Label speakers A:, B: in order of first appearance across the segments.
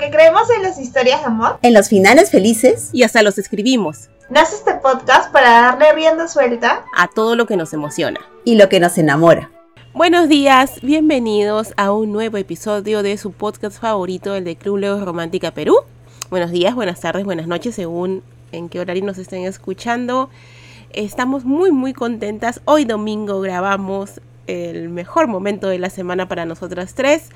A: porque creemos en las historias de amor,
B: en los finales felices
C: y hasta los escribimos.
A: Nace este podcast para darle rienda suelta
C: a todo lo que nos emociona
B: y lo que nos enamora.
C: Buenos días, bienvenidos a un nuevo episodio de su podcast favorito, el de Club Leo Romántica Perú. Buenos días, buenas tardes, buenas noches, según en qué horario nos estén escuchando. Estamos muy muy contentas. Hoy domingo grabamos el mejor momento de la semana para nosotras tres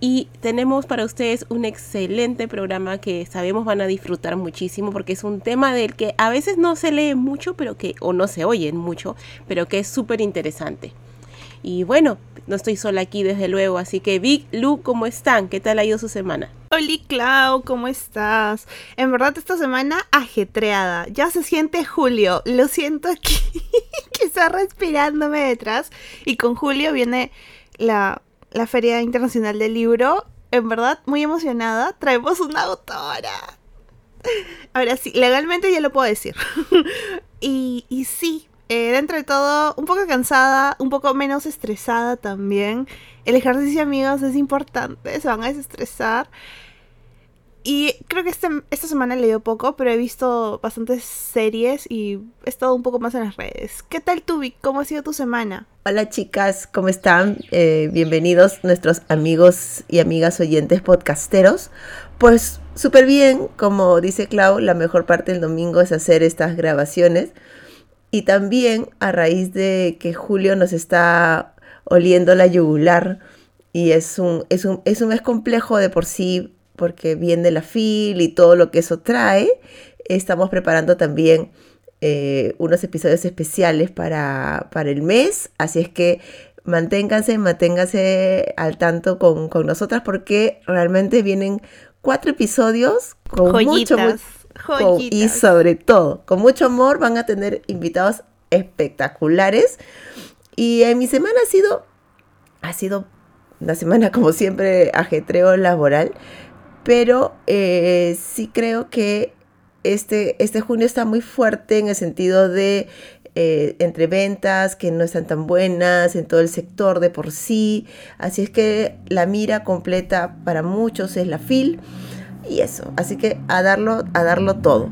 C: y tenemos para ustedes un excelente programa que sabemos van a disfrutar muchísimo porque es un tema del que a veces no se lee mucho, pero que o no se oyen mucho, pero que es súper interesante. Y bueno, no estoy sola aquí desde luego, así que Vic, Lu, ¿cómo están? ¿Qué tal ha ido su semana?
D: Hola Clau, ¿cómo estás? En verdad esta semana ajetreada. Ya se siente Julio. Lo siento aquí que está respirándome detrás. Y con Julio viene la la Feria Internacional del Libro. En verdad, muy emocionada. Traemos una autora. Ahora sí, legalmente ya lo puedo decir. y, y sí, eh, dentro de todo, un poco cansada, un poco menos estresada también. El ejercicio, amigos, es importante. Se van a desestresar. Y creo que este, esta semana he leído poco, pero he visto bastantes series y he estado un poco más en las redes. ¿Qué tal tú, Vic? ¿Cómo ha sido tu semana?
B: Hola chicas, ¿cómo están? Eh, bienvenidos nuestros amigos y amigas oyentes podcasteros. Pues súper bien, como dice Clau, la mejor parte del domingo es hacer estas grabaciones. Y también a raíz de que Julio nos está oliendo la yugular y es un, es un, es un mes complejo de por sí porque viene la FIL y todo lo que eso trae, estamos preparando también eh, unos episodios especiales para, para, el mes, así es que manténganse, manténganse al tanto con, con nosotras porque realmente vienen cuatro episodios con mucho, y sobre todo con mucho amor van a tener invitados espectaculares. Y en mi semana ha sido ha sido una semana como siempre ajetreo laboral pero eh, sí creo que este, este junio está muy fuerte en el sentido de eh, entre ventas que no están tan buenas en todo el sector de por sí. Así es que la mira completa para muchos es la FIL y eso. Así que a darlo, a darlo todo.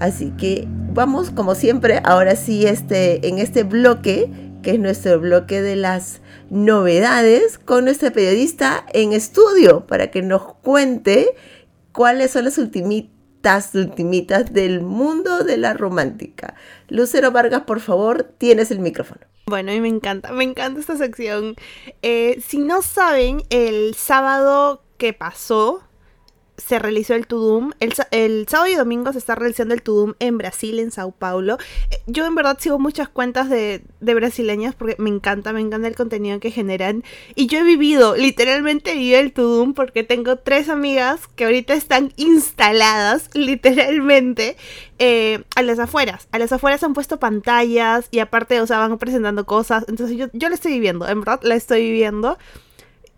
B: Así que vamos como siempre, ahora sí, este, en este bloque, que es nuestro bloque de las novedades con nuestra periodista en estudio para que nos cuente cuáles son las ultimitas, ultimitas del mundo de la romántica. Lucero Vargas, por favor, tienes el micrófono.
D: Bueno, mí me encanta, me encanta esta sección. Eh, si no saben, el sábado que pasó, se realizó el Tudum. El, el, sábado y domingo se está realizando el Tudum en Brasil, en Sao Paulo. Eh, yo en verdad sigo muchas cuentas de, de brasileños porque me encanta, me encanta el contenido que generan. Y yo he vivido, literalmente viví el Tudum porque tengo tres amigas que ahorita están instaladas, literalmente, eh, a las afueras. A las afueras han puesto pantallas y aparte, o sea, van presentando cosas. Entonces yo, yo la estoy viviendo, en verdad la estoy viviendo.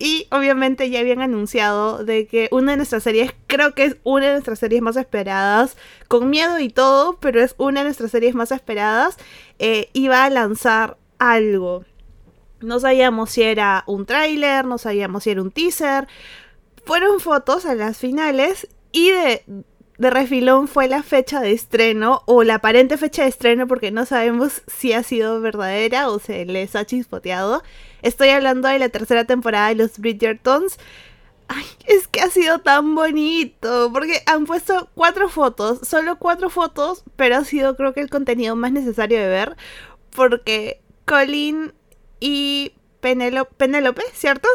D: Y obviamente ya habían anunciado de que una de nuestras series, creo que es una de nuestras series más esperadas, con miedo y todo, pero es una de nuestras series más esperadas, eh, iba a lanzar algo. No sabíamos si era un tráiler, no sabíamos si era un teaser. Fueron fotos a las finales y de, de refilón fue la fecha de estreno o la aparente fecha de estreno porque no sabemos si ha sido verdadera o se les ha chispoteado. Estoy hablando de la tercera temporada de los Bridgertons. Ay, es que ha sido tan bonito, porque han puesto cuatro fotos, solo cuatro fotos, pero ha sido creo que el contenido más necesario de ver, porque Colin y Penélope, ¿cierto?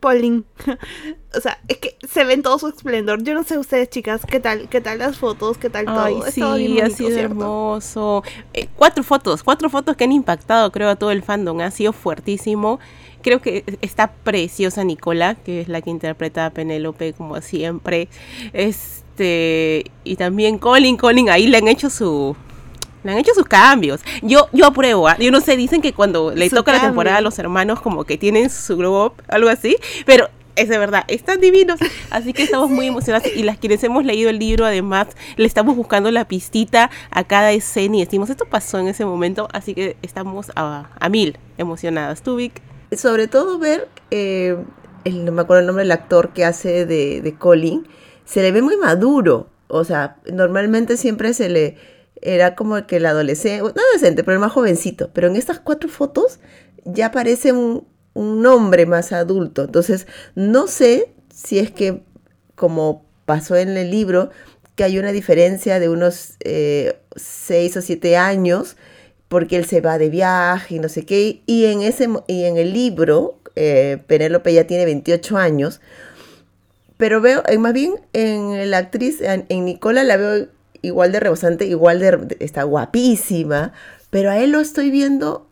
D: Pauline. o sea, es que se ven todo su esplendor. Yo no sé ustedes, chicas, qué tal, qué tal las fotos, qué tal
C: Ay, todo. Sí, ha sido hermoso. Eh, cuatro fotos, cuatro fotos que han impactado, creo, a todo el fandom. Ha sido fuertísimo. Creo que está preciosa Nicola, que es la que interpreta a Penélope como siempre. Este, y también Colin, Colin, ahí le han hecho su le han hecho sus cambios. Yo, yo apruebo. ¿ah? Yo no sé, dicen que cuando le toca la temporada a los hermanos, como que tienen su glow up, algo así. Pero es de verdad, están divinos. Así que estamos muy emocionados. Y las quienes hemos leído el libro, además, le estamos buscando la pistita a cada escena y decimos, esto pasó en ese momento. Así que estamos a, mil emocionadas. ¿Tú, Vic?
B: Sobre todo ver, eh, el, no me acuerdo el nombre del actor que hace de, de Colin se le ve muy maduro. O sea, normalmente siempre se le era como que el adolescente, no adolescente, pero el más jovencito. Pero en estas cuatro fotos ya parece un, hombre más adulto. Entonces, no sé si es que, como pasó en el libro, que hay una diferencia de unos eh, seis o siete años, porque él se va de viaje y no sé qué. Y en, ese, y en el libro, eh, Penélope ya tiene 28 años. Pero veo, eh, más bien en la actriz, en, Nicola la veo igual de rebosante, igual de, está guapísima, pero a él lo estoy viendo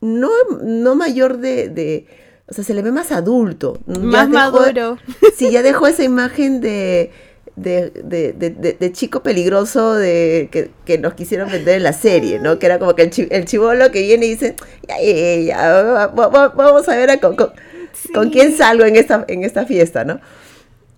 B: no, no mayor de, o sea, se le ve más adulto.
D: Más maduro.
B: Sí, ya dejó esa imagen de, de, de, de, chico peligroso de que, nos quisieron vender en la serie, ¿no? Que era como que el, el chivolo que viene y dice, ya, ya, ya, vamos a ver a con, con, quién salgo en esta, en esta fiesta, ¿no?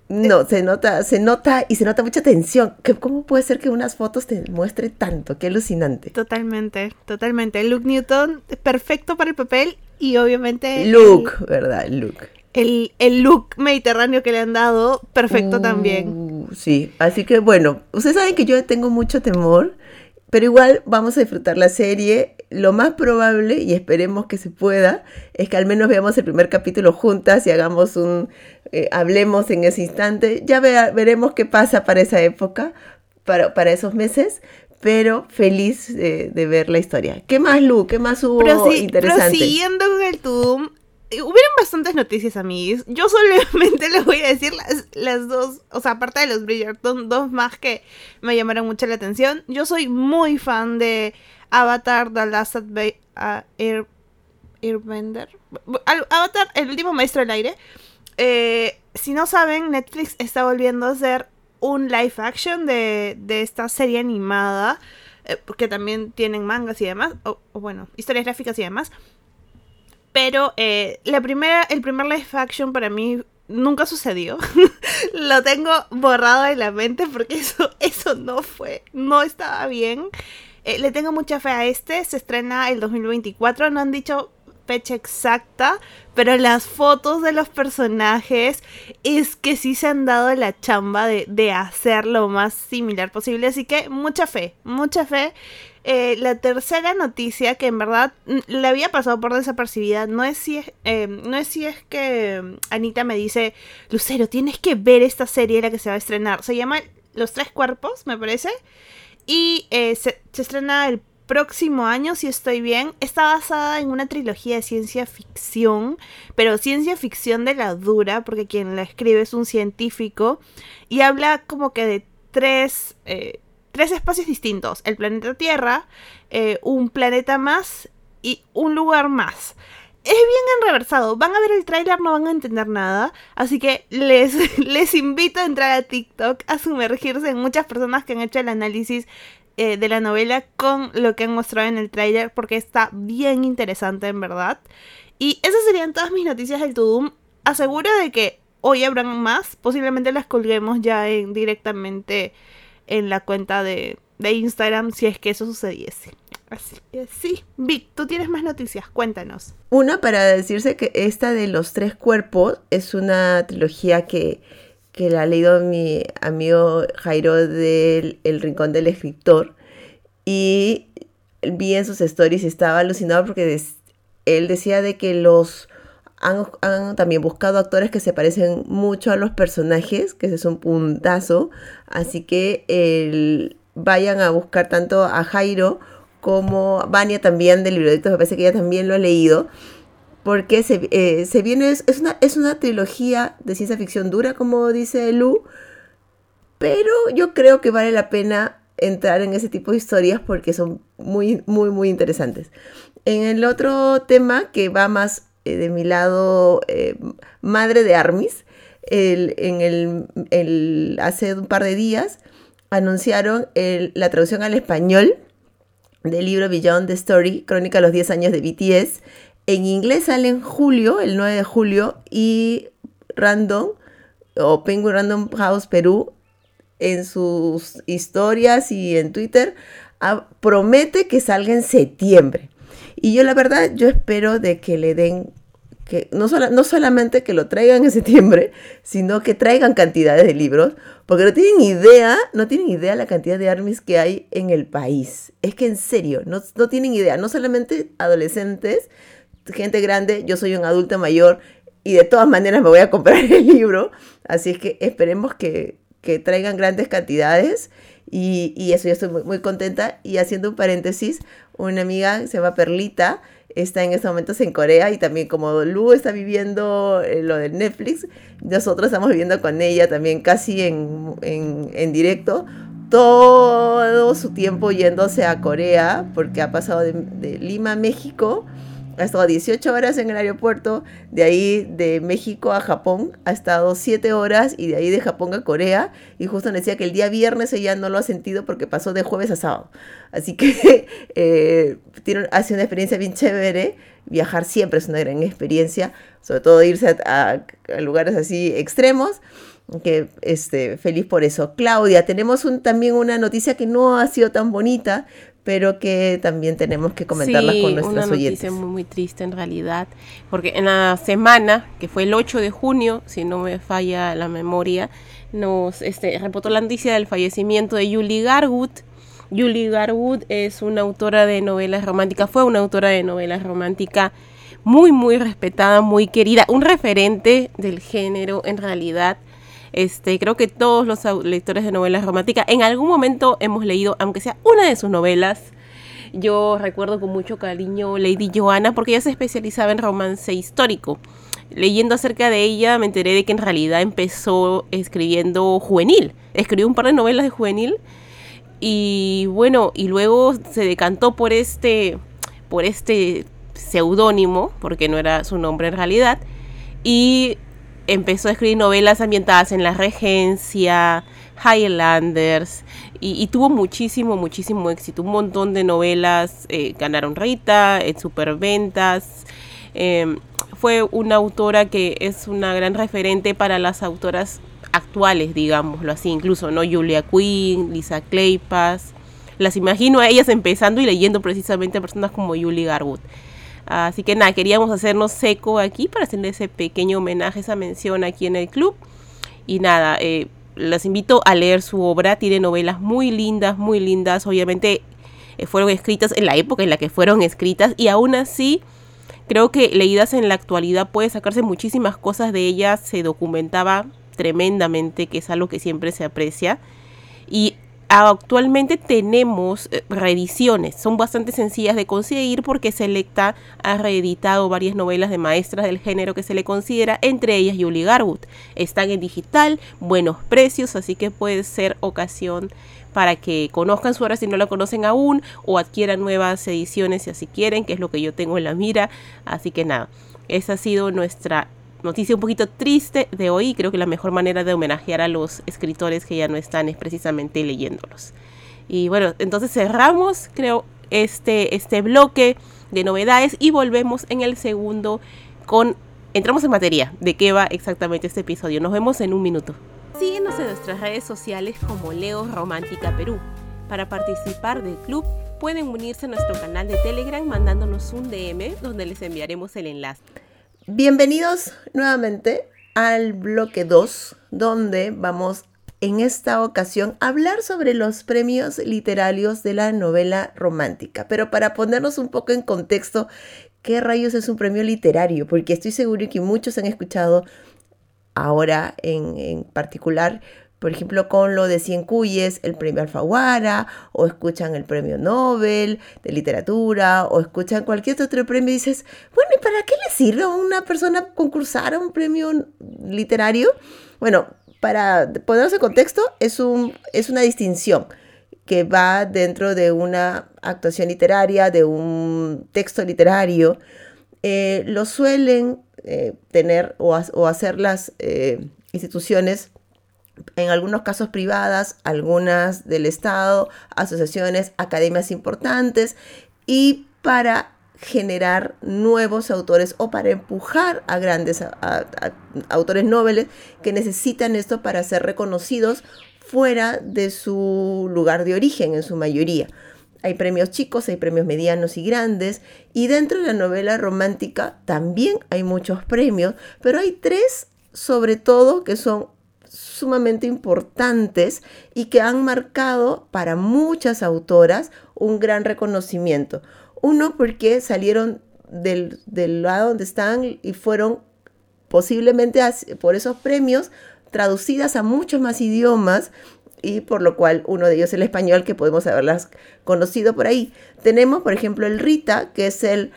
B: No, se nota, se nota y se nota mucha tensión. ¿Cómo puede ser que unas fotos te muestre tanto? Qué alucinante.
D: Totalmente, totalmente. Luke Newton, perfecto para el papel y obviamente...
B: Luke, ¿verdad? Luke
D: el, el, look mediterráneo que le han dado, perfecto también.
B: Uh, sí, así que bueno, ustedes saben que yo tengo mucho temor, pero igual vamos a disfrutar la serie. Lo más probable, y esperemos que se pueda, es que al menos veamos el primer capítulo juntas y hagamos un, eh, hablemos en ese instante. Ya veremos qué pasa para esa época, para, para esos meses, pero feliz de ver la historia. ¿Qué más, Lu? ¿Qué más hubo interesante?
D: Prosiguiendo con el eh, hubieron bastantes noticias, amigos. Yo solamente les voy a decir las, las dos, o sea, aparte de los Bridgerton, dos más que me llamaron mucho la atención. Yo soy muy fan de Avatar, The Last Air, Airbender. Avatar, el último maestro del aire. Eh, si no saben, Netflix está volviendo a hacer un live action de, de esta serie animada. Eh, también tienen mangas y demás. o bueno, historias gráficas y demás. Pero eh, la primera, el primer live action para mí nunca sucedió. Lo tengo borrado de la mente porque eso, eso no fue, no estaba bien. Eh, le tengo mucha fe a este, se estrena el 2024, no han dicho fecha exacta, pero las fotos de los personajes es que sí se han dado la chamba de, de hacer lo más similar posible, así que mucha fe, mucha fe. Eh, la tercera noticia que en verdad le había pasado por desapercibida no es si es, eh, no es, si es que mm, Anita me dice, Lucero, tienes que ver esta serie la que se va a estrenar. Se llama Los Tres Cuerpos, me parece. Y eh, se, estrena el próximo año, si estoy bien. Está basada en una trilogía de ciencia ficción, pero ciencia ficción de la dura, porque quien la escribe es un científico. Y habla como que de tres tres espacios distintos. El planeta Tierra, eh, un planeta más y un lugar más. Es bien enreversado. Van a ver el tráiler, no van a entender nada. Así que les, les invito a entrar a TikTok, a sumergirse en muchas personas que han hecho el análisis eh, de la novela con lo que han mostrado en el tráiler, porque está bien interesante en verdad. Y esas serían todas mis noticias del Tudum. Aseguro de que hoy habrán más. Posiblemente las colguemos ya en, directamente en la cuenta de, Instagram si es que eso sucediese. Así que sí. Vic, tú tienes más noticias, cuéntanos.
B: Una para decirse que esta de los tres cuerpos es una trilogía que, que la ha leído mi amigo Jairo del El Rincón del Escritor. Y vi en sus stories y estaba alucinado porque él decía de que los han, también buscado actores que se parecen mucho a los personajes, que ese es un puntazo. Así que vayan a buscar tanto a Jairo como Vania también del librodicto, me parece que ella también lo ha leído. Porque se, eh, viene, es, una, es una trilogía de ciencia ficción dura, como dice Lu, pero yo creo que vale la pena entrar en ese tipo de historias porque son muy, muy, muy interesantes. En el otro tema que va más eh, de mi lado eh, madre de Armis, en el, hace un par de días anunciaron la traducción al español del libro Beyond the Story, Crónica de los 10 años de BTS. En inglés sale en julio, el 9 de julio, y Random, o Penguin Random House Perú, en sus historias y en Twitter, ah, promete que salga en septiembre. Y yo la verdad, yo espero de que le den que no, no solamente que lo traigan en septiembre, sino que traigan cantidades de libros, porque no tienen idea, no tienen idea la cantidad de armies que hay en el país. Es que en serio, no, no tienen idea, no solamente adolescentes, gente grande, yo soy un adulto mayor y de todas maneras me voy a comprar el libro, así es que esperemos que, que traigan grandes cantidades y, y, eso, yo estoy muy, muy contenta. Y haciendo un paréntesis, una amiga se llama Perlita, está en estos momentos en Corea y también como Lu está viviendo eh, lo de Netflix, nosotros estamos viviendo con ella también casi en, en, en directo todo su tiempo yéndose a Corea porque ha pasado de, de Lima a México ha estado 18 horas en el aeropuerto, de ahí de México a Japón ha estado 7 horas y de ahí de Japón a Corea y justo me decía que el día viernes ella no lo ha sentido porque pasó de jueves a sábado. Así que eh, tiene, ha sido una experiencia bien chévere, viajar siempre es una gran experiencia, sobre todo irse a, a lugares así extremos que este, feliz por eso. Claudia, tenemos un, también una noticia que no ha sido tan bonita, pero que también tenemos que comentarla con nuestros una noticia
C: muy, muy triste en realidad, porque en la semana, que fue el 8 de junio, si no me falla la memoria, nos este, reportó la noticia del fallecimiento de Julie Garwood. Julie Garwood es una autora de novelas románticas, fue una autora de novelas románticas muy, muy respetada, muy querida, un referente del género en realidad. Este, creo que todos los lectores de novelas románticas en algún momento hemos leído, aunque sea una de sus novelas. Yo recuerdo con mucho cariño Lady Joanna porque ella se especializaba en romance histórico. Leyendo acerca de ella me enteré de que en realidad empezó escribiendo juvenil. Escribió un par de novelas de juvenil y bueno, y luego se decantó por este por este seudónimo, porque no era su nombre en realidad, y empezó a escribir novelas ambientadas en la Regencia, Highlanders, y, tuvo muchísimo, muchísimo éxito. Un montón de novelas eh, ganaron Rita, en superventas. Em, fue una autora que es una gran referente para las autoras actuales, digámoslo así, incluso, ¿no? Julia Quinn, Lisa Kleypas. Las imagino a ellas empezando y leyendo precisamente a personas como Julie Garwood. Así que nada, queríamos hacernos seco aquí para hacerle ese pequeño homenaje, esa mención aquí en el club. Y nada, eh, las invito a leer su obra. Tiene novelas muy lindas, muy lindas. Obviamente eh, fueron escritas en la época en la que fueron escritas y aún así creo que leídas en la actualidad puede sacarse muchísimas cosas de ellas. Se documentaba tremendamente, que es algo que siempre se aprecia. Y Actualmente tenemos eh, reediciones, son bastante sencillas de conseguir porque Selecta ha reeditado varias novelas de maestras del género que se le considera, entre ellas Julie Garwood. Están en digital, buenos precios, así que puede ser ocasión para que conozcan su obra si no la conocen aún o adquieran nuevas ediciones si así quieren, que es lo que yo tengo en la mira. Así que nada, esa ha sido nuestra noticia un poquito triste de hoy. Creo que la mejor manera de homenajear a los escritores que ya no están es precisamente leyéndolos. Y bueno, entonces cerramos, creo, este, este bloque de novedades y volvemos en el segundo con... Entramos en materia de qué va exactamente este episodio. Nos vemos en un minuto. Síguenos en nuestras redes sociales como Leo Romántica Perú. Para participar del club pueden unirse a nuestro canal de Telegram mandándonos un DM donde les enviaremos el enlace.
B: Bienvenidos nuevamente al bloque 2, donde vamos en esta ocasión a hablar sobre los premios literarios de la novela romántica. Pero para ponernos un poco en contexto, ¿qué rayos es un premio literario? Porque estoy seguro que muchos han escuchado ahora en, en particular por ejemplo, con lo de Cien Cuyes, el premio Alfaguara, o escuchan el premio Nobel de literatura, o escuchan cualquier otro premio y dices, bueno, ¿y para qué le sirve a una persona concursar a un premio literario? Bueno, para ponerse en contexto, es, un, es una distinción que va dentro de una actuación literaria, de un texto literario. Eh, lo suelen eh, tener o, hacer las eh, instituciones en algunos casos privadas, algunas del Estado, asociaciones, academias importantes, y para generar nuevos autores o para empujar a grandes autores nobles que necesitan esto para ser reconocidos fuera de su lugar de origen en su mayoría. hay premios chicos, hay premios medianos y grandes. Y dentro de la novela romántica también hay muchos premios, pero hay tres sobre todo que son sumamente importantes y que han marcado para muchas autoras un gran reconocimiento. Uno porque salieron del, lado donde están y fueron posiblemente por esos premios traducidas a muchos más idiomas y por lo cual uno de ellos es el español que podemos haberlas conocido por ahí. Tenemos, por ejemplo, el RITA, que es el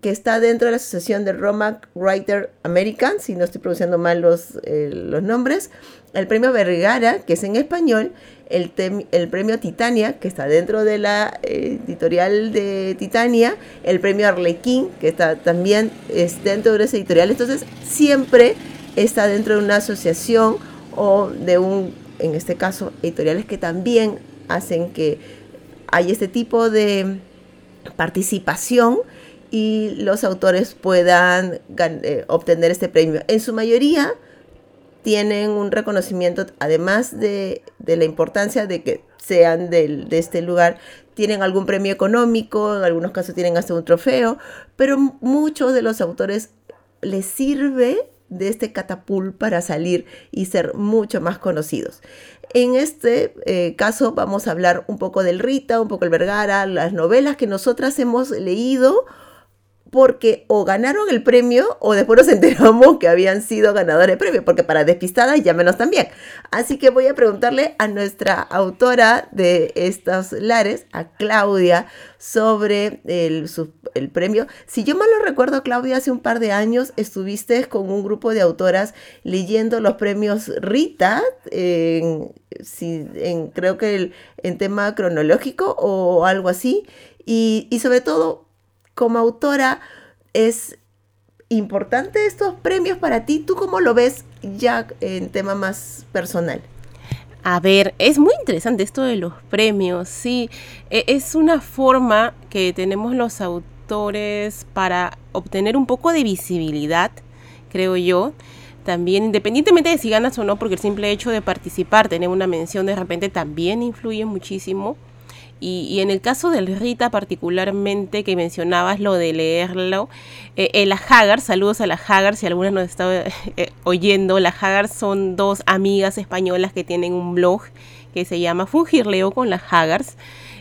B: que está dentro de la Asociación de Roma Writer American, si no estoy pronunciando mal los, eh, los nombres, el premio Vergara, que es en español, el, el premio Titania, que está dentro de la eh, editorial de Titania, el premio Arlequín, que está también es dentro de esa editorial, entonces siempre está dentro de una asociación o de un, en este caso, editoriales que también hacen que hay este tipo de participación y los autores puedan eh, obtener este premio. En su mayoría tienen un reconocimiento, además de, la importancia de que sean de este lugar, tienen algún premio económico, en algunos casos tienen hasta un trofeo, pero muchos de los autores les sirve de este catapult para salir y ser mucho más conocidos. En este eh, caso vamos a hablar un poco del Rita, un poco el Vergara, las novelas que nosotras hemos leído porque o ganaron el premio o después nos enteramos que habían sido ganadores de premio, porque para despistadas ya menos también. Así que voy a preguntarle a nuestra autora de estos lares, a Claudia, sobre el, premio. Si yo mal lo recuerdo, Claudia, hace un par de años estuviste con un grupo de autoras leyendo los premios Rita, en, creo que en tema cronológico o algo así. Y sobre todo, como autora, ¿es importante estos premios para ti? ¿Tú cómo lo ves ya en tema más personal?
C: A ver, es muy interesante esto de los premios, sí. E, es una forma que tenemos los autores para obtener un poco de visibilidad, creo yo. También, independientemente de si ganas o no, porque el simple hecho de participar, tener una mención de repente también influye muchísimo. Y, en el caso del Rita particularmente, que mencionabas lo de leerlo, eh, la Hagar, saludos a la Hagar, si alguna nos está eh, oyendo, la Hagar son dos amigas españolas que tienen un blog que se llama Fungirleo con las Hagars,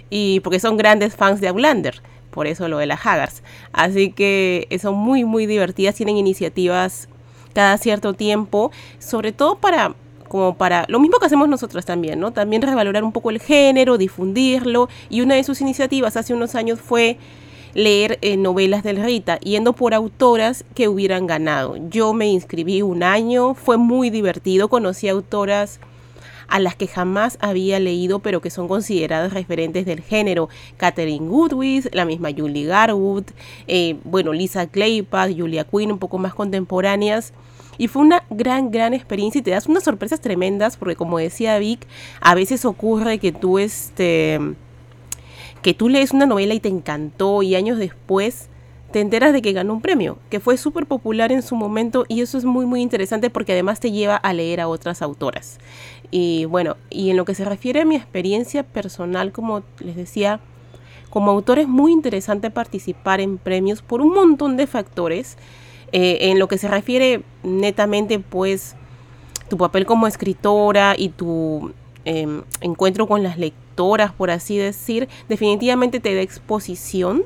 C: y porque son grandes fans de Outlander, por eso lo de las Hagars. Así que son muy, muy divertidas, tienen iniciativas cada cierto tiempo, sobre todo para como para lo mismo que hacemos nosotros también, ¿no? También revalorar un poco el género, difundirlo y una de sus iniciativas hace unos años fue leer eh, novelas del Rita, yendo por autoras que hubieran ganado. Yo me inscribí un año, fue muy divertido, conocí autoras a las que jamás había leído, pero que son consideradas referentes del género. Catherine Goodwin, la misma Julie Garwood, eh, bueno, Lisa Claypath, Julia Quinn, un poco más contemporáneas. Y fue una gran, gran experiencia y te das unas sorpresas tremendas porque como decía Vic, a veces ocurre que tú, este, que tú lees una novela y te encantó y años después te enteras de que ganó un premio, que fue súper popular en su momento y eso es muy muy interesante porque además te lleva a leer a otras autoras. Y bueno, y en lo que se refiere a mi experiencia personal, como les decía, como autor es muy interesante participar en premios por un montón de factores. Eh, en lo que se refiere netamente, pues, tu papel como escritora y tu em, encuentro con las lectoras, por así decir, definitivamente te da exposición.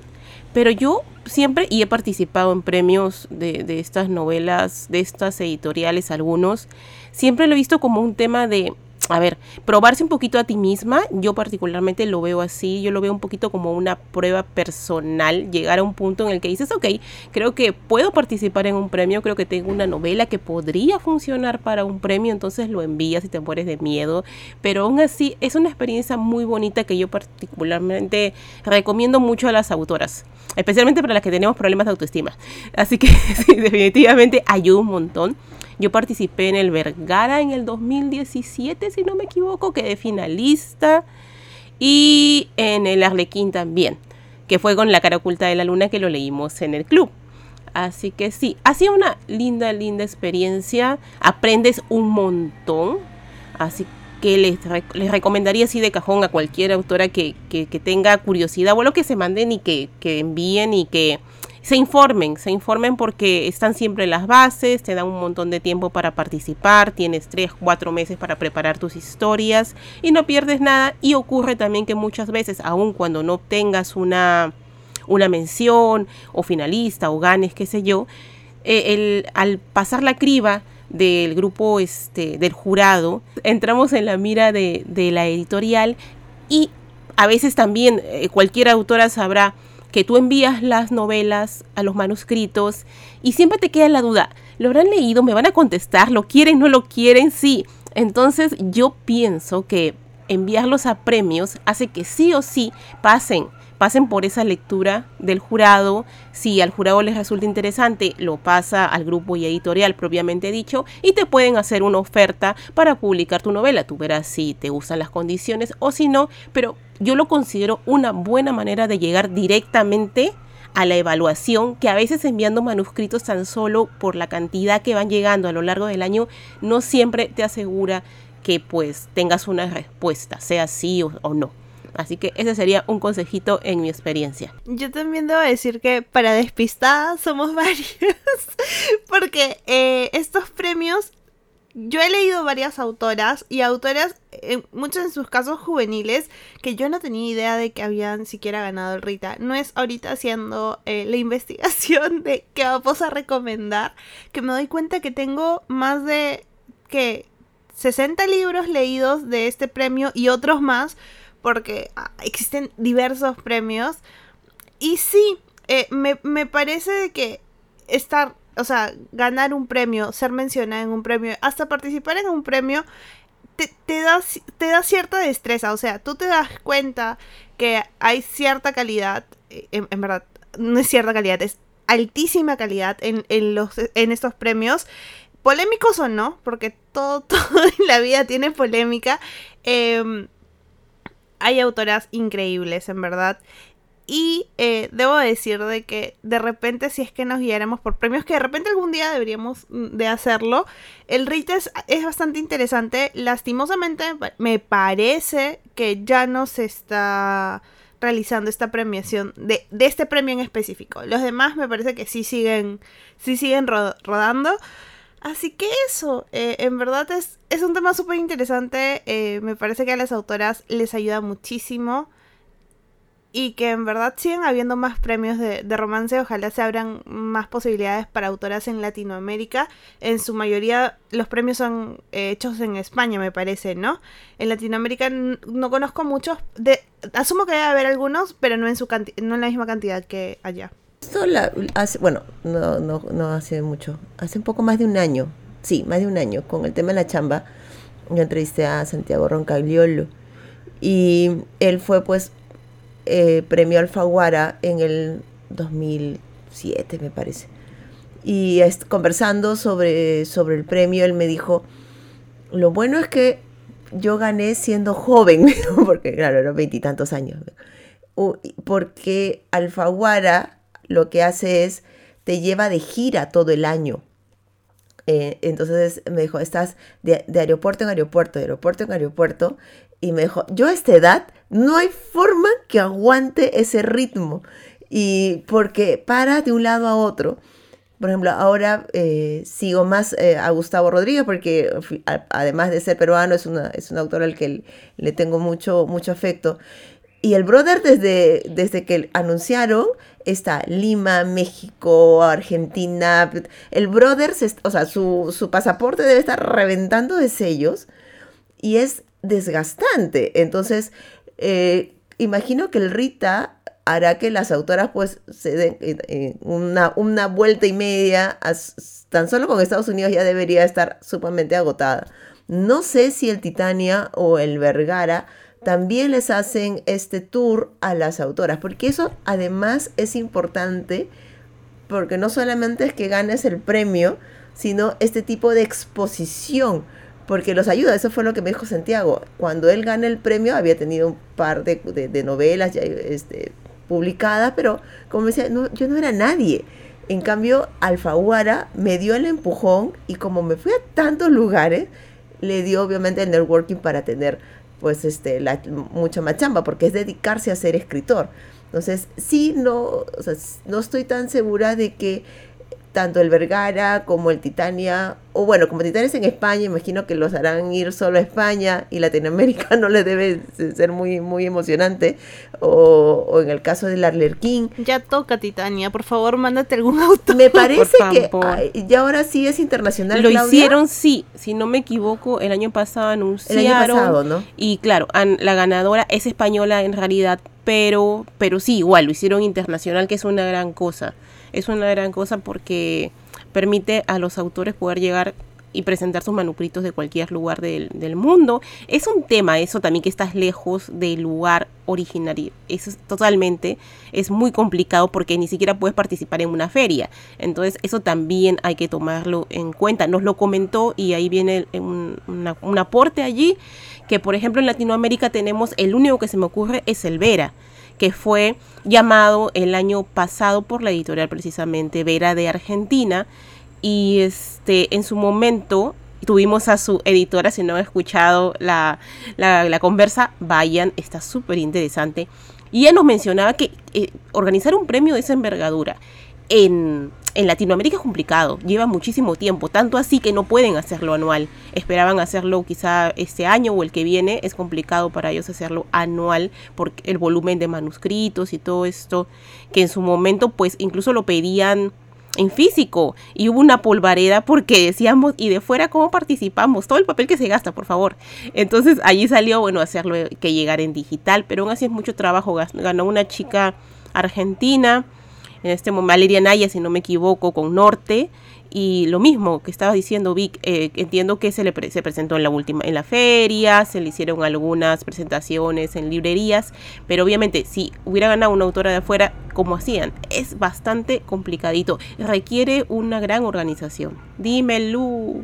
C: Pero yo siempre, y he participado en premios de, de estas novelas, de estas editoriales, algunos, siempre lo he visto como un tema de a ver, probarse un poquito a ti misma, yo particularmente lo veo así, yo lo veo un poquito como una prueba personal, llegar a un punto en el que dices, ok, creo que puedo participar en un premio, creo que tengo una novela que podría funcionar para un premio, entonces lo envías y te mueres de miedo, pero aún así es una experiencia muy bonita que yo particularmente recomiendo mucho a las autoras, especialmente para las que tenemos problemas de autoestima, así que sí, definitivamente ayuda un montón. Yo participé en el Vergara en el 2017, si no me equivoco, quedé finalista. Y en el Arlequín también, que fue con La cara oculta de la luna que lo leímos en el club. Así que sí, ha sido una linda, linda experiencia. Aprendes un montón. Así que les, les recomendaría así de cajón a cualquier autora que, que, tenga curiosidad, o lo que se manden y que, que envíen y que se informen, se informen porque están siempre las bases, te dan un montón de tiempo para participar, tienes tres, cuatro meses para preparar tus historias y no pierdes nada. Y ocurre también que muchas veces, aun cuando no obtengas una, una mención o finalista o ganes, qué sé yo, eh, el, al pasar la criba del grupo este, del jurado, entramos en la mira de, de la editorial y a veces también eh, cualquier autora sabrá que tú envías las novelas a los manuscritos y siempre te queda la duda, ¿lo habrán leído? ¿Me van a contestar? ¿Lo quieren? ¿No lo quieren? Sí. Entonces yo pienso que enviarlos a premios hace que sí o sí pasen pasen por esa lectura del jurado. Si al jurado les resulta interesante, lo pasa al grupo y editorial propiamente dicho y te pueden hacer una oferta para publicar tu novela. Tú verás si te gustan las condiciones o si no, pero yo lo considero una buena manera de llegar directamente a la evaluación, que a veces enviando manuscritos tan solo por la cantidad que van llegando a lo largo del año, no siempre te asegura que pues tengas una respuesta, sea sí o no. Así que ese sería un consejito en mi experiencia.
D: Yo también debo decir que para despistada somos varios, porque eh, estos premios yo he leído varias autoras y autoras, en muchos en sus casos juveniles, que yo no tenía idea de que habían siquiera ganado el Rita. No es ahorita haciendo eh, la investigación de qué vamos a recomendar, que me doy cuenta que tengo más de que 60 libros leídos de este premio y otros más porque ah, existen diversos premios. Y sí, eh, me, me, parece que estar, o sea, ganar un premio, ser mencionada en un premio, hasta participar en un premio, te, te, da, te cierta destreza. O sea, tú te das cuenta que hay cierta calidad, eh, en, verdad, no es cierta calidad, es altísima calidad en, en, los, en estos premios polémicos o no, porque todo, todo en la vida tiene polémica. Eh, hay autoras increíbles, en verdad. Y eh, debo decir de que de repente si es que nos guiaremos por premios, que de repente algún día deberíamos mm, de hacerlo, el RIT es, bastante interesante. Lastimosamente me parece que ya no se está realizando esta premiación de, este premio en específico. Los demás me parece que sí siguen, sí siguen rodando. Así que eso, eh, en verdad es, es un tema súper interesante. Eh, me parece que a las autoras les ayuda muchísimo. Y que en verdad siguen habiendo más premios de, romance. Ojalá se abran más posibilidades para autoras en Latinoamérica. En su mayoría los premios son eh, hechos en España, me parece, ¿no? En Latinoamérica no conozco muchos. De, asumo que debe haber algunos, pero no en, su no en la misma cantidad que allá.
B: Esto hace, bueno, no, no, no hace mucho, hace un poco más de un año, sí, más de un año, con el tema de la chamba, yo entrevisté a Santiago Roncagliolo y él fue pues eh, premio Alfaguara en el 2007 me parece. Y conversando sobre, sobre el premio, él me dijo, lo bueno es que yo gané siendo joven, porque claro, eran veintitantos años, porque Alfaguara lo que hace es, te lleva de gira todo el año. Eh, entonces me dijo, estás de, aeropuerto en aeropuerto, de aeropuerto en aeropuerto. Y me dijo, yo a esta edad no hay forma que aguante ese ritmo. Y porque para de un lado a otro. Por ejemplo, ahora eh, sigo más eh, a Gustavo Rodríguez porque además de ser peruano es, una, es un autor al que le tengo mucho, mucho afecto. Y el brother desde, desde que anunciaron está Lima, México, Argentina. El brother, o sea, su, pasaporte debe estar reventando de sellos y es desgastante. Entonces, eh, imagino que el Rita hará que las autoras pues se den eh, eh, una, una vuelta y media, tan solo con Estados Unidos ya debería estar sumamente agotada. No sé si el Titania o el Vergara también les hacen este tour a las autoras, porque eso además es importante, porque no solamente es que ganes el premio, sino este tipo de exposición, porque los ayuda, eso fue lo que me dijo Santiago, cuando él gana el premio había tenido un par de, novelas ya este, publicadas, pero como decía, yo no era nadie. En cambio, Alfaguara me dio el empujón y como me fui a tantos lugares, le dio obviamente el networking para tener pues este la, mucha más chamba, porque es dedicarse a ser escritor. Entonces, sí, no, o sea, no estoy tan segura de que tanto el Vergara como el Titania, o bueno, como Titania es en España, imagino que los harán ir solo a España y Latinoamérica no les debe ser muy, muy emocionante, o, en el caso del Arlerquín.
D: Ya toca Titania, por favor, mándate algún auto.
B: Me parece que ya ahora sí es internacional.
C: Lo hicieron, sí, si no me equivoco, el año pasado anunciaron. El año pasado, ¿no? Y claro, la ganadora es española en realidad, pero, pero sí, igual, lo hicieron internacional, que es una gran cosa es una gran cosa porque permite a los autores poder llegar y presentar sus manuscritos de cualquier lugar del, mundo. Es un tema eso también que estás lejos del lugar originario. Eso es totalmente, es muy complicado porque ni siquiera puedes participar en una feria. Entonces eso también hay que tomarlo en cuenta. Nos lo comentó y ahí viene un, un aporte allí, que por ejemplo en Latinoamérica tenemos, el único que se me ocurre es el Vera que fue llamado el año pasado por la editorial precisamente Vera de Argentina. Y este, en su momento tuvimos a su editora, si no han escuchado la, la, conversa, vayan, está súper interesante. Y ella nos mencionaba que eh, organizar un premio de esa envergadura en Latinoamérica es complicado, lleva muchísimo tiempo, tanto así que no pueden hacerlo anual. Esperaban hacerlo quizá este año o el que viene, es complicado para ellos hacerlo anual por el volumen de manuscritos y todo esto, que en su momento pues incluso lo pedían en físico. Y hubo una polvareda porque decíamos y de fuera cómo participamos todo el papel que se gasta por favor entonces allí salió bueno hacerlo que llegar en digital pero aún así es mucho trabajo. Ganó una chica argentina en este momento, Valeria Naya, si no me equivoco, con Norte. Y lo mismo que estaba diciendo Vic, eh, entiendo que se le se presentó en la última, en la feria, se le hicieron algunas presentaciones en librerías, pero obviamente si hubiera ganado una autora de afuera, como hacían, es bastante complicadito, requiere una gran organización. Dime, Lu.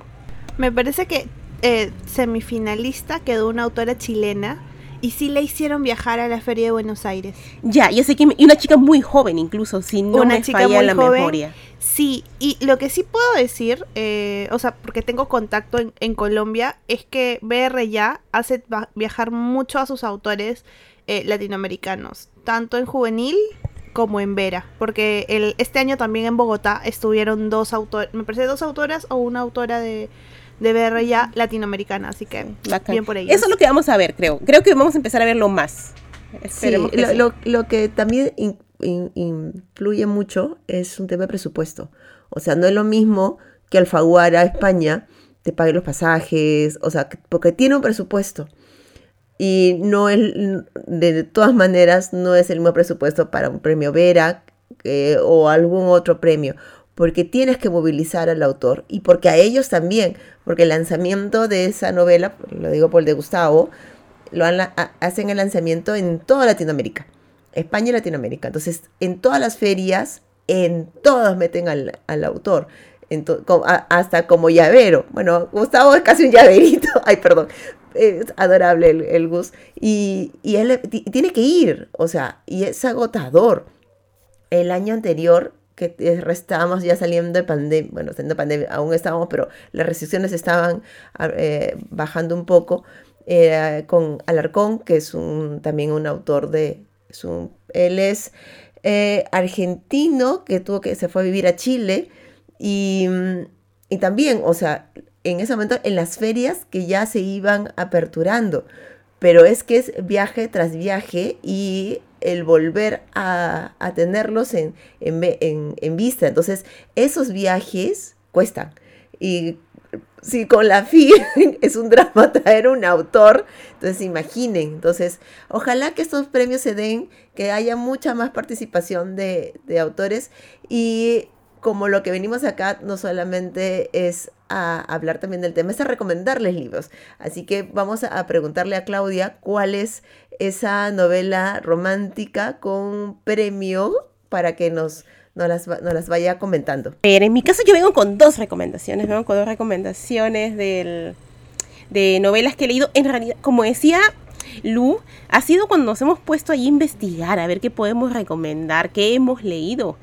D: Me parece que eh, semifinalista quedó una autora chilena y sí le hicieron viajar a la Feria de Buenos Aires.
C: Ya, yo sé que... Y una chica muy joven incluso, si no una me chica falla la memoria.
D: Sí, y lo que sí puedo decir, eh, o sea, porque tengo contacto en, Colombia, es que BR ya hace viajar mucho a sus autores eh, latinoamericanos, tanto en juvenil como en Vera, porque el, este año también en Bogotá estuvieron dos autores, me parece dos autoras o una autora de de ver ya latinoamericana, así que bien por ello.
C: Eso es lo que vamos a ver, creo. Creo que vamos a empezar a verlo más.
B: Sí, lo, lo, que también influye mucho es un tema de presupuesto. O sea, no es lo mismo que Alfaguara, España, te pague los pasajes, o sea, porque tiene un presupuesto. Y no es, de todas maneras, no es el mismo presupuesto para un premio Vera o algún otro premio porque tienes que movilizar al autor y porque a ellos también, porque el lanzamiento de esa novela, lo digo por el de Gustavo, lo hacen el lanzamiento en toda Latinoamérica, España y Latinoamérica. Entonces, en todas las ferias, en todas meten al, autor. hasta como llavero. Bueno, Gustavo es casi un llaverito. Ay, perdón. Es adorable el, Gus. Y, y él tiene que ir. O sea, y es agotador. El año anterior que estábamos ya saliendo de pandemia, bueno, saliendo de pandemia, aún estábamos, pero las restricciones estaban eh, bajando un poco, con Alarcón, que es un, también un autor de, es un, él es eh, argentino, que tuvo que, se fue a vivir a Chile, y, y también, o sea, en ese momento en las ferias que ya se iban aperturando, pero es que es viaje tras viaje y el volver a, tenerlos en, en, vista. Entonces, esos viajes cuestan. Y si con la FI es un drama traer un autor, entonces imaginen. Entonces, ojalá que estos premios se den, que haya mucha más participación de, de autores y como lo que venimos acá no solamente es a hablar también del tema, es a recomendarles libros. Así que vamos a preguntarle a Claudia cuál es esa novela romántica con premio para que nos, las, las vaya comentando.
C: en mi caso yo vengo con dos recomendaciones, vengo con dos recomendaciones del, de novelas que he leído. En realidad, como decía Lu, ha sido cuando nos hemos puesto ahí a investigar, a ver qué podemos recomendar, qué hemos leído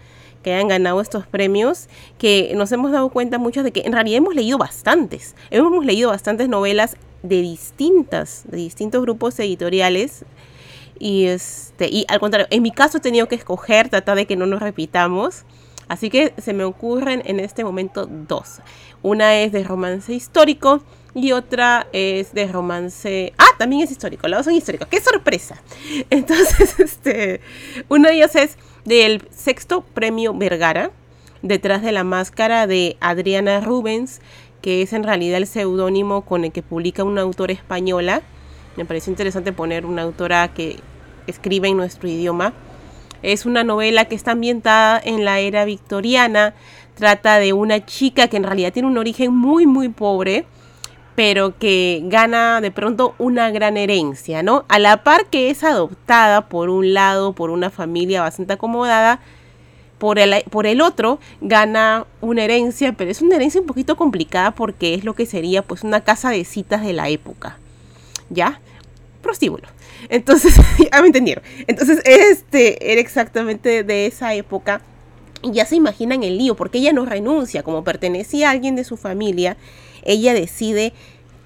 C: que hayan ganado estos premios, que nos hemos dado cuenta muchos de que en realidad hemos leído bastantes. Hemos leído bastantes novelas de distintas, de distintos grupos editoriales. Y este, y al contrario, en mi caso he tenido que escoger, tratar de que no nos repitamos. Así que se me ocurren en este momento dos. Una es de romance histórico y otra es de romance. Ah, también es histórico, los dos son históricos. ¡Qué sorpresa! Entonces, este, uno de ellos es del sexto premio Vergara, detrás de la máscara de Adriana Rubens, que es en realidad el seudónimo con el que publica una autora española. Me parece interesante poner una autora que escribe en nuestro idioma. Es una novela que está ambientada en la era victoriana. Trata de una chica que en realidad tiene un origen muy, muy pobre pero que gana de pronto una gran herencia, ¿no? A la par que es adoptada por un lado por una familia bastante acomodada, por el, por el otro gana una herencia, pero es una herencia un poquito complicada porque es lo que sería pues una casa de citas de la época, ¿ya? Prostíbulo. Entonces, ya me entendieron. Entonces, este era exactamente de esa época. Y ya se imaginan el lío, porque ella no renuncia, como pertenecía a alguien de su familia, ella decide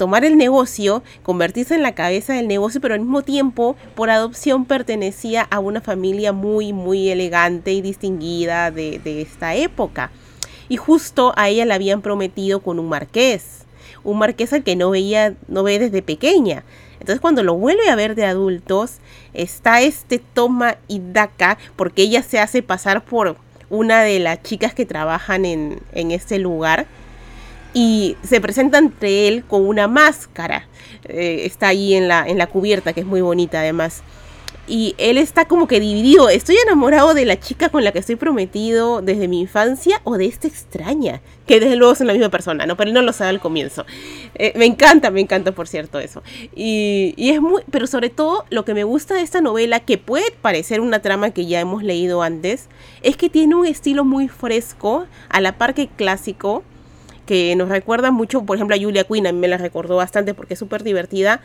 C: tomar el negocio, convertirse en la cabeza del negocio, pero al mismo tiempo, por adopción, pertenecía a una familia muy, muy elegante y distinguida de, esta época. Y justo a ella la habían prometido con un marqués, un marqués al que no veía, no ve desde pequeña. Entonces cuando lo vuelve a ver de adultos, está este toma y daca, porque ella se hace pasar por una de las chicas que trabajan en, en este lugar y se presenta entre él con una máscara. Eh, está ahí en la, en la cubierta, que es muy bonita además. Y él está como que dividido. ¿Estoy enamorado de la chica con la que estoy prometido desde mi infancia o de esta extraña? Que desde luego es la misma persona, ¿no? Pero él no lo sabe al comienzo. Eh, me encanta, me encanta, por cierto, eso. Y, y, es muy. Pero sobre todo, lo que me gusta de esta novela, que puede parecer una trama que ya hemos leído antes, es que tiene un estilo muy fresco, a la par que clásico que nos recuerda mucho, por ejemplo, a Julia Quinn, a mí me la recordó bastante porque es súper divertida.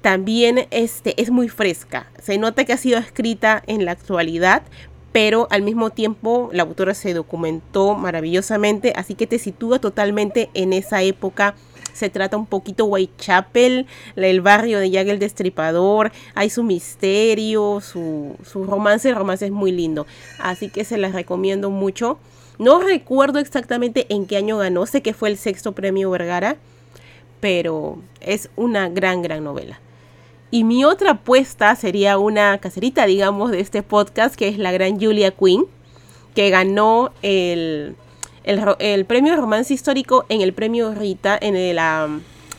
C: También este, es muy fresca. Se nota que ha sido escrita en la actualidad, pero al mismo tiempo la autora se documentó maravillosamente, así que te sitúa totalmente en esa época. Se trata un poquito Whitechapel, el barrio de Jack el Destripador, hay su misterio, su, su romance, el romance es muy lindo, así que se las recomiendo mucho. No recuerdo exactamente en qué año ganó, sé que fue el sexto premio Vergara, pero es una gran, gran novela. Y mi otra apuesta sería una caserita, digamos, de este podcast, que es la gran Julia Quinn, que ganó el, el, el premio romance histórico en el premio Rita, en el...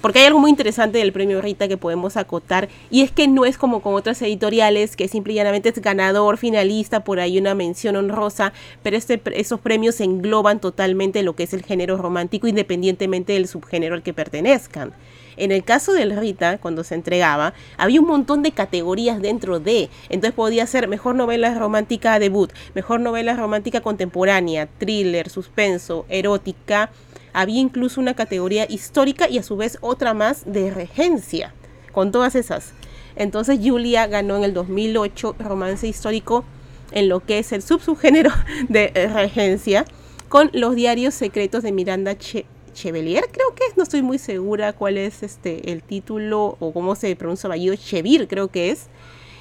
C: Porque hay algo muy interesante del premio Rita que podemos acotar y es que no es como con otras editoriales que simple y llanamente es ganador, finalista, por ahí una mención honrosa, pero este, esos premios engloban totalmente lo que es el género romántico independientemente del subgénero al que pertenezcan. En el caso del Rita, cuando se entregaba, había un montón de categorías dentro de. Entonces podía ser mejor novela romántica debut, mejor novela romántica contemporánea, thriller, suspenso, erótica, había incluso una categoría histórica y a su vez otra más de regencia, con todas esas. Entonces Julia ganó en el 2008 romance histórico en lo que es el subsubgénero de regencia con los diarios secretos de Miranda Chevalier, creo que es, no estoy muy segura cuál es este el título o cómo se pronuncia el apellido, Chevir creo que es,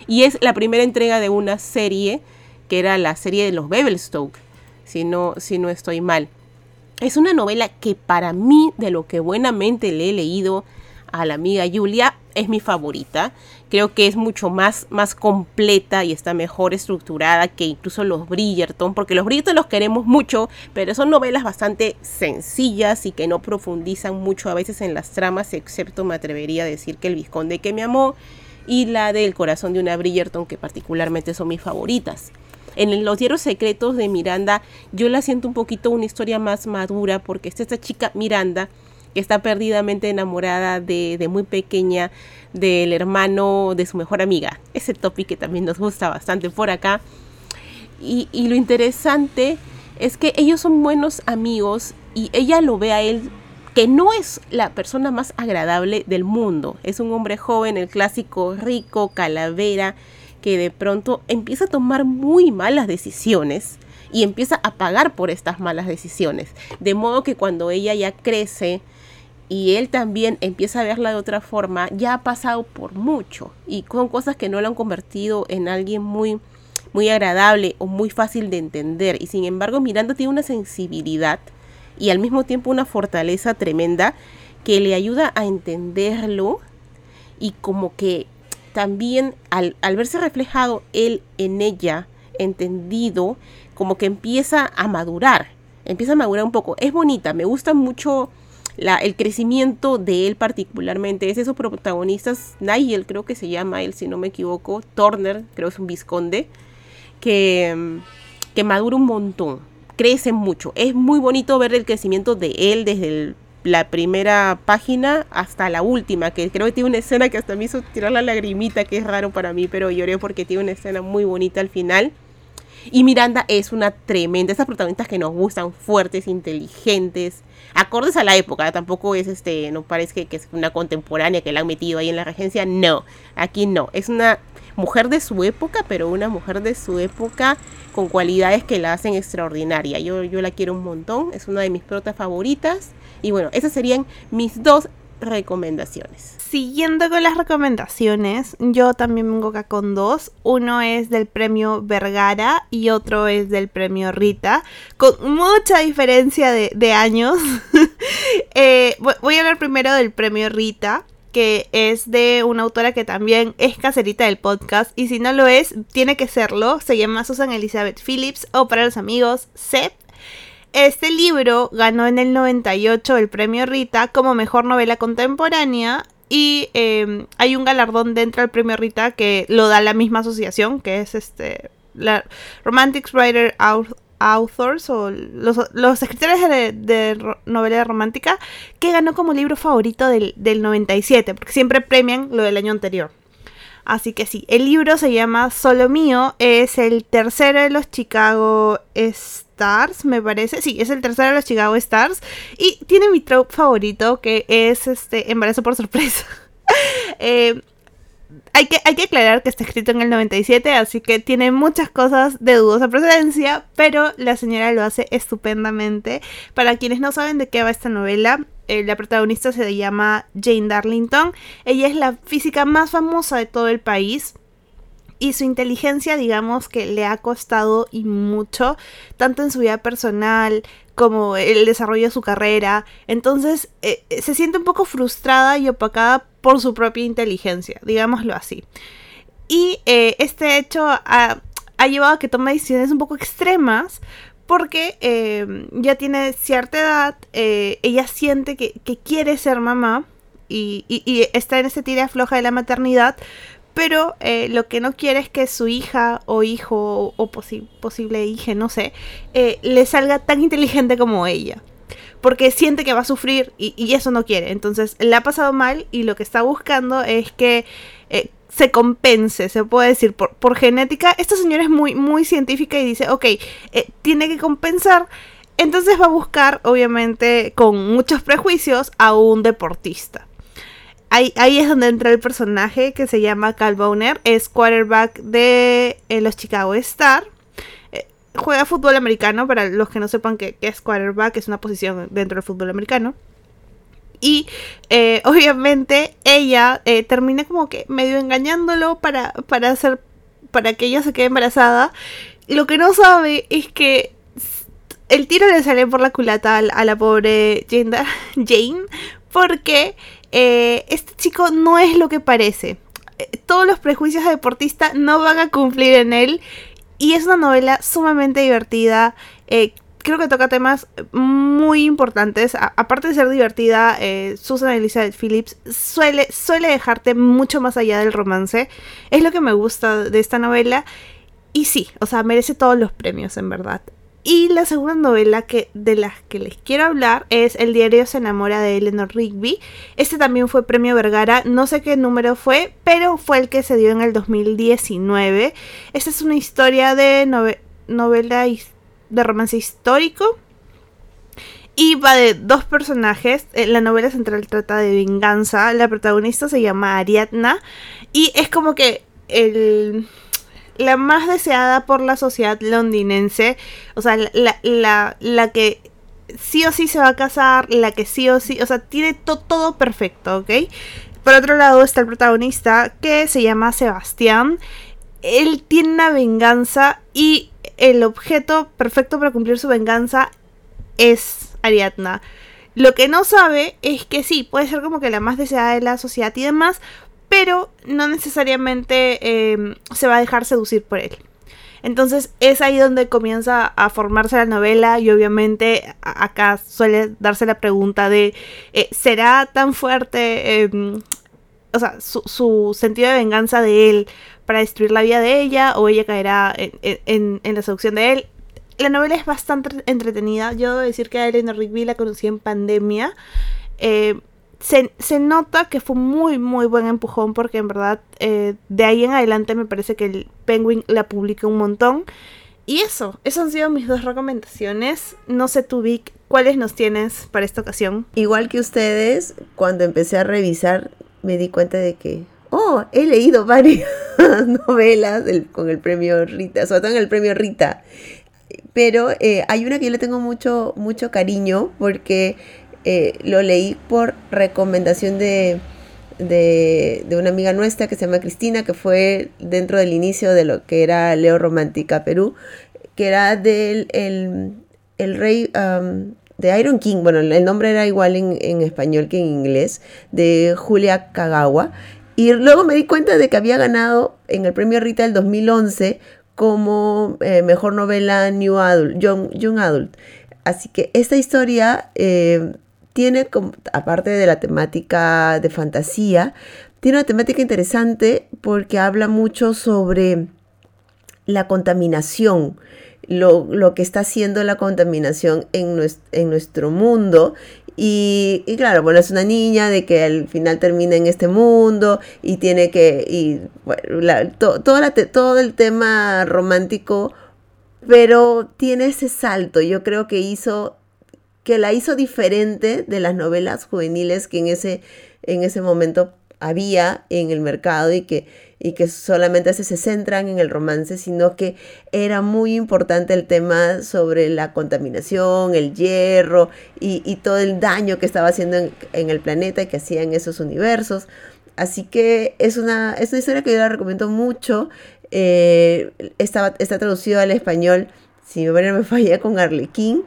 C: y es la primera entrega de una serie que era la serie de los Bevelstoke, si no, si no estoy mal. Es una novela que para mí, de lo que buenamente le he leído a la amiga Julia, es mi favorita. Creo que es mucho más, más completa y está mejor estructurada que incluso los Bridgerton, porque los Bridgerton los queremos mucho, pero son novelas bastante sencillas y que no profundizan mucho a veces en las tramas, excepto me atrevería a decir que El Visconde que me amó y la del corazón de una Bridgerton, que particularmente son mis favoritas. En los diarios secretos de Miranda, yo la siento un poquito una historia más madura, porque está esta chica Miranda, que está perdidamente enamorada de, muy pequeña del hermano de su mejor amiga. Ese topic que también nos gusta bastante por acá. Y, y lo interesante es que ellos son buenos amigos y ella lo ve a él que no es la persona más agradable del mundo. Es un hombre joven, el clásico rico, calavera, que de pronto empieza a tomar muy malas decisiones y empieza a pagar por estas malas decisiones. De modo que cuando ella ya crece y él también empieza a verla de otra forma, ya ha pasado por mucho y con cosas que no lo han convertido en alguien muy muy agradable o muy fácil de entender y sin embargo Miranda tiene una sensibilidad y al mismo tiempo una fortaleza tremenda que le ayuda a entenderlo y como que también al, verse reflejado él en ella, entendido, como que empieza a madurar, empieza a madurar un poco. Es bonita, me gusta mucho la, el crecimiento de él particularmente. Es de esos protagonistas, Nigel creo que se llama él, si no me equivoco, Turner, creo que es un visconde, que, que madura un montón, crece mucho. Es muy bonito ver el crecimiento de él desde el la primera página hasta la última, que creo que tiene una escena que hasta me hizo tirar la lagrimita, que es raro para mí, pero lloré porque tiene una escena muy bonita al final. Y Miranda es una tremenda, esas protagonistas que nos gustan, fuertes, inteligentes, acordes a la época, tampoco es este, no parece que, es una contemporánea que la han metido ahí en la regencia, no, aquí no, es una mujer de su época, pero una mujer de su época con cualidades que la hacen extraordinaria. Yo, yo la quiero un montón, es una de mis protas favoritas y bueno, esas serían mis dos recomendaciones.
D: Siguiendo con las recomendaciones, yo también vengo acá con dos. Uno es del premio Vergara y otro es del premio Rita, con mucha diferencia de, años. Eh, voy a hablar primero del premio Rita que es de una autora que también es caserita del podcast y si no lo es, tiene que serlo. Se llama Susan Elizabeth Phillips o para los amigos, Seth este libro ganó en el 98 el premio Rita como mejor novela contemporánea y em, hay un galardón dentro del premio Rita que lo da la misma asociación, que es este la Romantic Writer Authors o los, escritores de, novela romántica que ganó como libro favorito del, del 97, porque siempre premian lo del año anterior. Así que sí, el libro se llama Solo Mío, es el tercero de los Chicago Stars, me parece. Sí, es el tercero de los Chicago Stars. Y tiene mi trope favorito, que es este embarazo por sorpresa. eh, hay que, hay que aclarar que está escrito en el 97, así que tiene muchas cosas de dudosa procedencia, pero la señora lo hace estupendamente. Para quienes no saben de qué va esta novela, eh, la protagonista se llama Jane Darlington. Ella es la física más famosa de todo el país. Y su inteligencia, digamos que le ha costado y mucho, tanto en su vida personal como el desarrollo de su carrera. Entonces eh, se siente un poco frustrada y opacada por su propia inteligencia, digámoslo así. Y eh, este hecho ha, llevado a que tome decisiones un poco extremas porque eh, ya tiene cierta edad, eh, ella siente que, quiere ser mamá y, está en ese tira floja de la maternidad, pero lo que no quiere es que su hija o hijo o posible hija, no sé, le salga tan inteligente como ella porque siente que va a sufrir y, eso no quiere. Entonces le ha pasado mal y lo que está buscando es que eh, se compense, se puede decir, por, por, genética. Esta señora es muy, muy científica y dice, ok, eh, tiene que compensar. Entonces va a buscar, obviamente, con muchos prejuicios, a un deportista. Ahí, ahí, es donde entra el personaje que se llama Cal Bowner, es quarterback de eh, los Chicago Star juega fútbol americano, para los que no sepan qué, es quarterback, es una posición dentro del fútbol americano. Y eh, obviamente ella eh, termina como que medio engañándolo para, para hacer. para que ella se quede embarazada. Lo que no sabe es que el tiro le sale por la culata a, la pobre Jane, Jane porque eh, este chico no es lo que parece. Todos los prejuicios de deportista no van a cumplir en él y es una novela sumamente divertida. Creo que toca temas muy importantes. aparte de ser divertida, eh, Susan Elizabeth Phillips suele, suele dejarte mucho más allá del romance. Es lo que me gusta de esta novela. Y sí, o sea, merece todos los premios, en verdad. Y la segunda novela que, de las que les quiero hablar es El diario se enamora de Eleanor Rigby. Este también fue premio Vergara, no sé qué número fue, pero fue el que se dio en el 2019. Esta es una historia de novela de romance histórico. Y va de dos personajes. Eh, la novela central trata de venganza. La protagonista se llama Ariadna. Y es como que el la más deseada por la sociedad londinense, o sea, la, la, la que sí o sí se va a casar, la que sí o sí, o sea, tiene todo perfecto, ¿ok? Por otro lado está el protagonista que se llama Sebastián. Él tiene una venganza y el objeto perfecto para cumplir su venganza es Ariadna. Lo que no sabe es que sí, puede ser como que la más deseada de la sociedad y demás, pero no necesariamente em, se va a dejar seducir por él. Entonces es ahí donde comienza a formarse la novela y obviamente acá suele darse la pregunta de, eh, ¿será tan fuerte, em, o sea, su, sentido de venganza de él para destruir la vida de ella o ella caerá en, la seducción de él? La novela es bastante entretenida. Yo debo decir que a Eleanor Rigby la conocí en pandemia. Eh, se, nota que fue muy, muy buen empujón porque en verdad eh, de ahí en adelante me parece que el Penguin la publica un montón. Y eso, esas han sido mis dos recomendaciones. No sé tú, Vic, ¿cuáles nos tienes para esta ocasión?
B: Igual que ustedes, cuando empecé a revisar me di cuenta de que, oh, he leído varias novelas con el premio Rita, sobre todo en el premio Rita. Pero eh, hay una que yo le tengo mucho, mucho cariño porque eh, lo leí por recomendación de, de, una amiga nuestra que se llama Cristina, que fue dentro del inicio de lo que era Leo Romántica Perú, que era del el, rey de Iron King, bueno, el nombre era igual en, español que en inglés, de Julia Kagawa. Y luego me di cuenta de que había ganado en el premio Rita del 2011 como eh, mejor novela New Adult, Young, Adult. Así que esta historia eh, tiene, aparte de la temática de fantasía, tiene una temática interesante porque habla mucho sobre la contaminación, lo, que está haciendo la contaminación en, nuestro, mundo. Y, claro, bueno, es una niña de que al final termina en este mundo y tiene que, y todo el tema romántico, pero tiene ese salto, yo creo que hizo que la hizo diferente de las novelas juveniles que en ese, en ese momento había en el mercado y que, y que solamente se, centran en el romance, sino que era muy importante el tema sobre la contaminación, el hierro y, todo el daño que estaba haciendo en, el planeta y que hacían esos universos. Así que es una, es una historia que yo la recomiendo mucho. Eh, está, está traducido al español, si me falla, con Arlequín.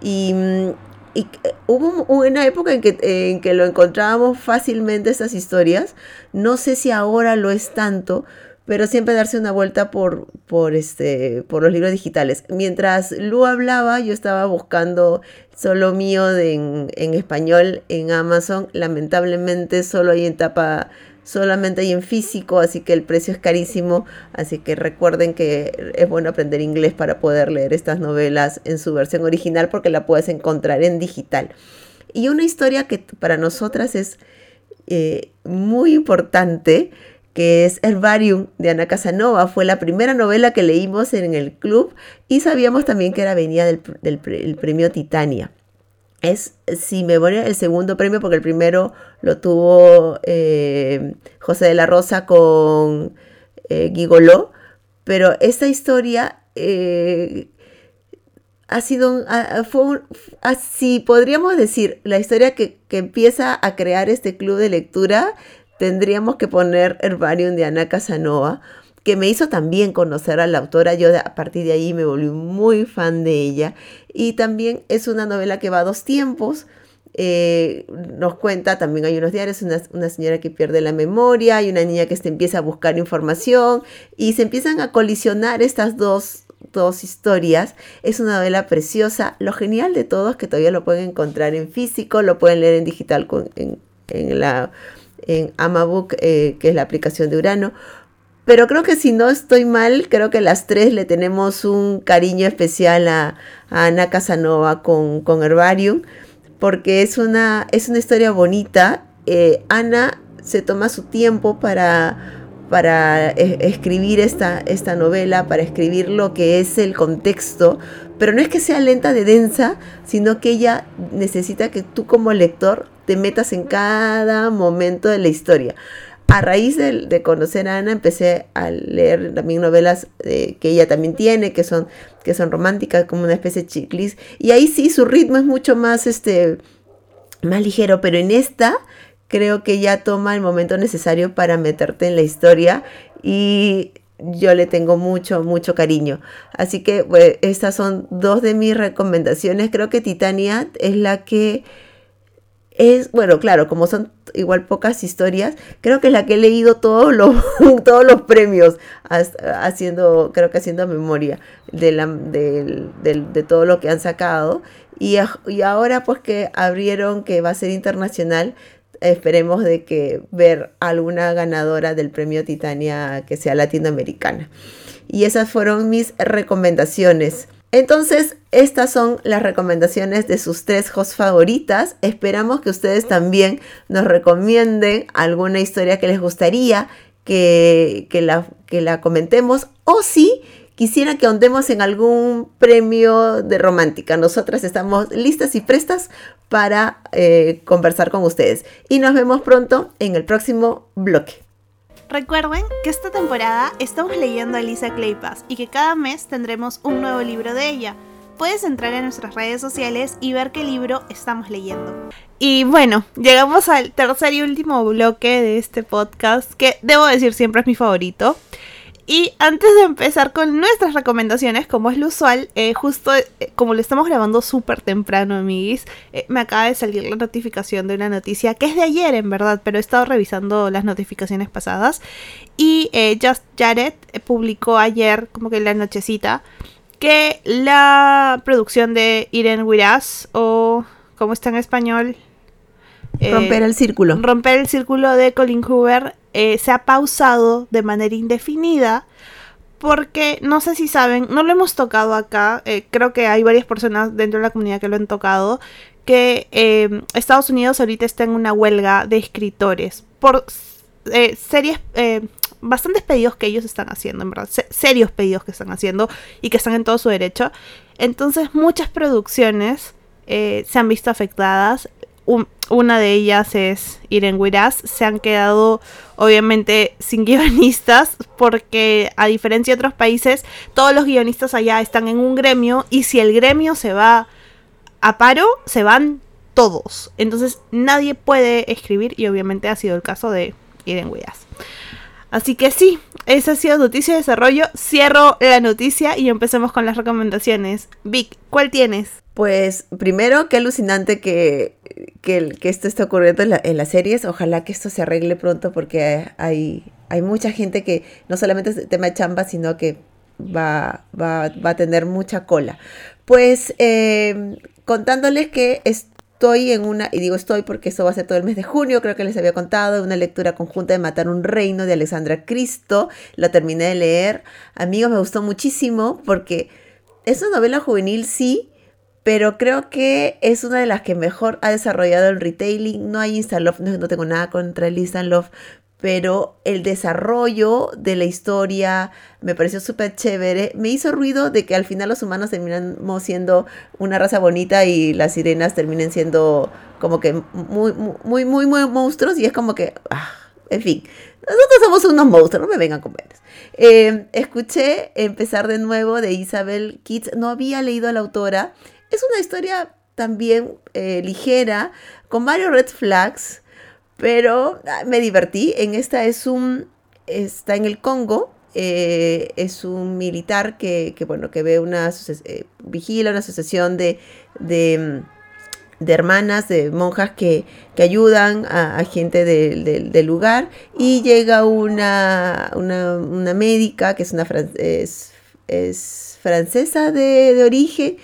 B: Y, mm, y eh, hubo una época en que, en que lo encontrábamos fácilmente estas historias. No sé si ahora lo es tanto, pero siempre darse una vuelta por, por, este, por los libros digitales. Mientras Lu hablaba, yo estaba buscando solo mío en, en español en Amazon. Lamentablemente solo hay en tapa solamente hay en físico, así que el precio es carísimo, así que recuerden que es bueno aprender inglés para poder leer estas novelas en su versión original porque la puedes encontrar en digital. Y una historia que para nosotras es eh, muy importante, que es Herbarium de Ana Casanova. Fue la primera novela que leímos en el club y sabíamos también que era venía del, del premio Titania es, si me voy el segundo premio, porque el primero lo tuvo eh, José de la Rosa con eh, Gigoló, pero esta historia eh, ha sido, fue así podríamos decir, la historia que, que, empieza a crear este club de lectura, tendríamos que poner Herbarium de Ana Casanova, que me hizo también conocer a la autora. Yo a partir de ahí me volví muy fan de ella. Y también es una novela que va a dos tiempos. Eh, nos cuenta, también hay unos diarios, una, señora que pierde la memoria, hay una niña que se empieza a buscar información y se empiezan a colisionar estas dos, dos historias. Es una novela preciosa. Lo genial de todo es que todavía lo pueden encontrar en físico, lo pueden leer en digital en, la en Amabook, eh, que es la aplicación de Urano, pero creo que si no estoy mal, creo que las tres le tenemos un cariño especial a, Ana Casanova con, con, Herbarium, porque es una, es una historia bonita. Eh, Ana se toma su tiempo para, para e, escribir esta, esta novela, para escribir lo que es el contexto, pero no es que sea lenta de densa, sino que ella necesita que tú como lector te metas en cada momento de la historia a raíz de, conocer a Ana empecé a leer también novelas eh, que ella también tiene, que son, que son románticas, como una especie de chiclis. Y ahí sí, su ritmo es mucho más, este, más ligero, pero en esta creo que ya toma el momento necesario para meterte en la historia y yo le tengo mucho, mucho cariño. Así que pues, estas son dos de mis recomendaciones. Creo que Titania es la que es, bueno, claro, como son igual pocas historias, creo que es la que he leído todos los, todos los premios, haciendo, creo que haciendo memoria de, la, de, todo lo que han sacado. Y, y ahora pues que abrieron que va a ser internacional, esperemos de que ver alguna ganadora del premio Titania que sea latinoamericana. Y esas fueron mis recomendaciones. Entonces, estas son las recomendaciones de sus tres hosts favoritas. Esperamos que ustedes también nos recomienden alguna historia que les gustaría que, que, la, que la comentemos o si quisiera que ahondemos en algún premio de romántica. Nosotras estamos listas y prestas para eh, conversar con ustedes. Y nos vemos pronto en el próximo bloque.
D: Recuerden que esta temporada estamos leyendo a Elisa Claypass y que cada mes tendremos un nuevo libro de ella. Puedes entrar en nuestras redes sociales y ver qué libro estamos leyendo. Y bueno, llegamos al tercer y último bloque de este podcast, que debo decir siempre es mi favorito. Y antes de empezar con nuestras recomendaciones, como es lo usual, eh, justo eh, como lo estamos grabando súper temprano, amiguis, eh, me acaba de salir la notificación de una noticia que es de ayer, en verdad, pero he estado revisando las notificaciones pasadas. Y Just Jared publicó ayer, como que en la nochecita, que la producción de Irene Wiras, o como está en español,
B: romper el círculo.
D: Romper el círculo de Colin Hoover eh, se ha pausado de manera indefinida porque no sé si saben, no lo hemos tocado acá, eh, creo que hay varias personas dentro de la comunidad que lo han tocado, que em, Estados Unidos ahorita está en una huelga de escritores por eh, series, bastantes pedidos que ellos están haciendo, en verdad, serios pedidos que están haciendo y que están en todo su derecho. Entonces muchas producciones se han visto afectadas una de ellas es Irene Wiras, se han quedado obviamente sin guionistas porque a diferencia de otros países, todos los guionistas allá están en un gremio y si el gremio se va a paro, se van todos. Entonces nadie puede escribir y obviamente ha sido el caso de Irene Wiras. Así que sí, esa ha sido noticia de desarrollo. Cierro la noticia y empecemos con las recomendaciones. Vic, ¿cuál tienes?
B: Pues primero, qué alucinante que, que, esto esté ocurriendo en, en, las series. Ojalá que esto se arregle pronto porque hay, hay mucha gente que no solamente es tema de chamba, sino que va, va, va a tener mucha cola. Pues eh, contándoles que estoy en una, y digo estoy porque eso va a ser todo el mes de junio, creo que les había contado, una lectura conjunta de Matar un Reino de Alexandra Cristo. La terminé de leer. Amigos, me gustó muchísimo porque es una novela juvenil, sí, pero creo que es una de las que mejor ha desarrollado el retailing. No hay Instalove, no, no tengo nada contra el Instalove, pero el desarrollo de la historia me pareció súper chévere. Me hizo ruido de que al final los humanos terminamos siendo una raza bonita y las sirenas terminen siendo como que muy, muy, muy, muy monstruos y es como que, ah, en fin, nosotros somos unos monstruos, no me vengan con veres. Eh, escuché empezar de nuevo de Isabel Keats, no había leído a la autora es una historia también eh, ligera, con varios red flags, pero ah, me divertí. En esta es un, está en el Congo, eh, es un militar que, bueno, que ve una, eh, vigila una asociación de, de, hermanas, de monjas que, ayudan a, gente del lugar y llega una, una, médica que es una es, francesa de, de origen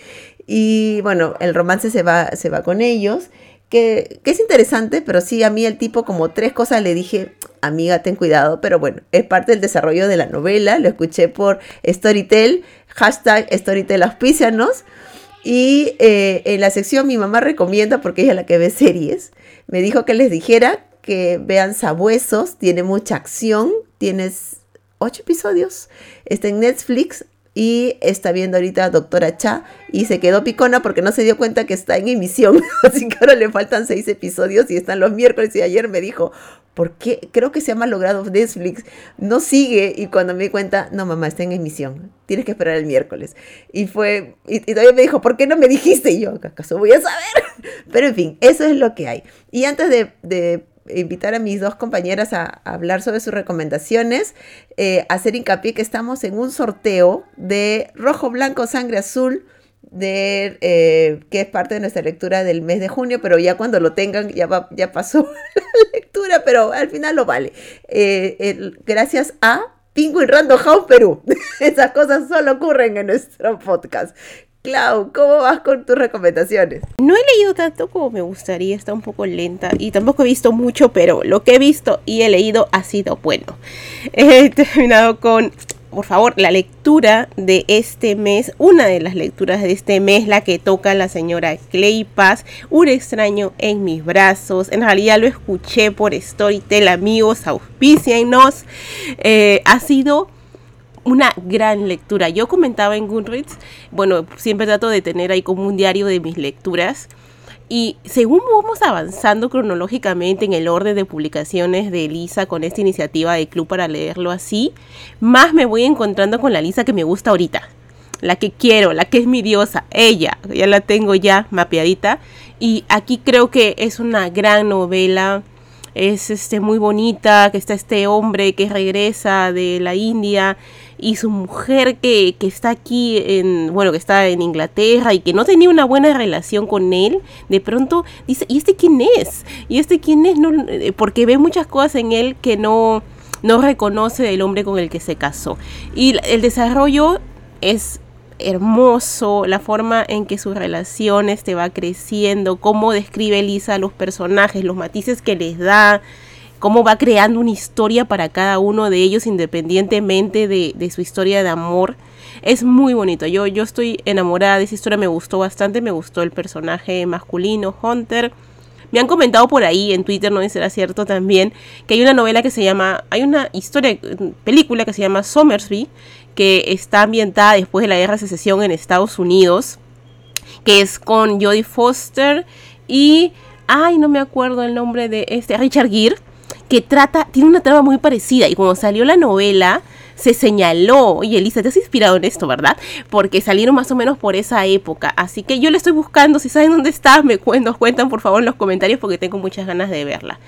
B: y bueno, el romance se va, se va con ellos, que, es interesante, pero sí, a mí el tipo como tres cosas le dije, amiga, ten cuidado, pero bueno, es parte del desarrollo de la novela, lo escuché por Storytel, hashtag Storytel auspicianos. Y eh, en la sección mi mamá recomienda, porque ella es la que ve series, me dijo que les dijera que vean Sabuesos, tiene mucha acción, tienes ocho episodios, está en Netflix, y está viendo ahorita Doctora Cha y se quedó picona porque no se dio cuenta que está en emisión. Así que ahora le faltan seis episodios y están los miércoles y ayer me dijo, ¿por qué? Creo que se ha malogrado Netflix, no sigue y cuando me di cuenta, no mamá, está en emisión, tienes que esperar el miércoles. Y fue, y, todavía me dijo, ¿por qué no me dijiste? Y yo, ¿acaso voy a saber? Pero en fin, eso es lo que hay. Y antes de, invitar a mis dos compañeras a, hablar sobre sus recomendaciones, eh, hacer hincapié que estamos en un sorteo de rojo, blanco, sangre azul, de eh, que es parte de nuestra lectura del mes de junio, pero ya cuando lo tengan ya, ya pasó la lectura, pero al final lo vale. Eh, gracias a Penguin Random House Perú. Esas cosas solo ocurren en nuestro podcast. Clau, ¿cómo vas con tus recomendaciones?
C: No he leído tanto como me gustaría, está un poco lenta y tampoco he visto mucho, pero lo que he visto y he leído ha sido bueno. He terminado con por favor, la lectura de este mes, una de las lecturas de este mes, la que toca la señora Claypass, Un extraño en mis brazos. En realidad lo escuché por Storytel, amigos, auspicianos. Eh, ha sido una gran lectura. Yo comentaba en Goodreads, bueno, siempre trato de tener ahí como un diario de mis lecturas. Y según vamos avanzando cronológicamente en el orden de publicaciones de Lisa con esta iniciativa de Club para leerlo así, más me voy encontrando con la Lisa que me gusta ahorita. La que quiero, la que es mi diosa, ella, ya la tengo ya mapeadita. Y aquí creo que es una gran novela, es este, muy bonita, que está este hombre que regresa de la India y su mujer que, está aquí en, bueno, que está en Inglaterra y que no tenía una buena relación con él, de pronto dice, ¿y este quién es? ¿Y este quién es? No, eh, porque ve muchas cosas en él que no, no reconoce del hombre con el que se casó. Y el desarrollo es hermoso, la forma en que su relación este va creciendo, cómo describe Lisa a los personajes, los matices que les da, cómo va creando una historia para cada uno de ellos independientemente de, su historia de amor. Es muy bonito. Yo, yo estoy enamorada de esa historia, me gustó bastante, me gustó el personaje masculino, Hunter. Me han comentado por ahí en Twitter, no sé si será cierto también, que hay una novela que se llama, hay una historia, película que se llama Somersby, que está ambientada después de la guerra de secesión en Estados Unidos, que es con Jodie Foster y, ay, no me acuerdo el nombre de este, Richard Gere que trata, tiene una trama muy parecida y cuando salió la novela se señaló, oye Elisa, te has inspirado en esto, ¿verdad? Porque salieron más o menos por esa época, así que yo le estoy buscando, si saben dónde está, me nos cuentan por favor en los comentarios porque tengo muchas ganas de verla.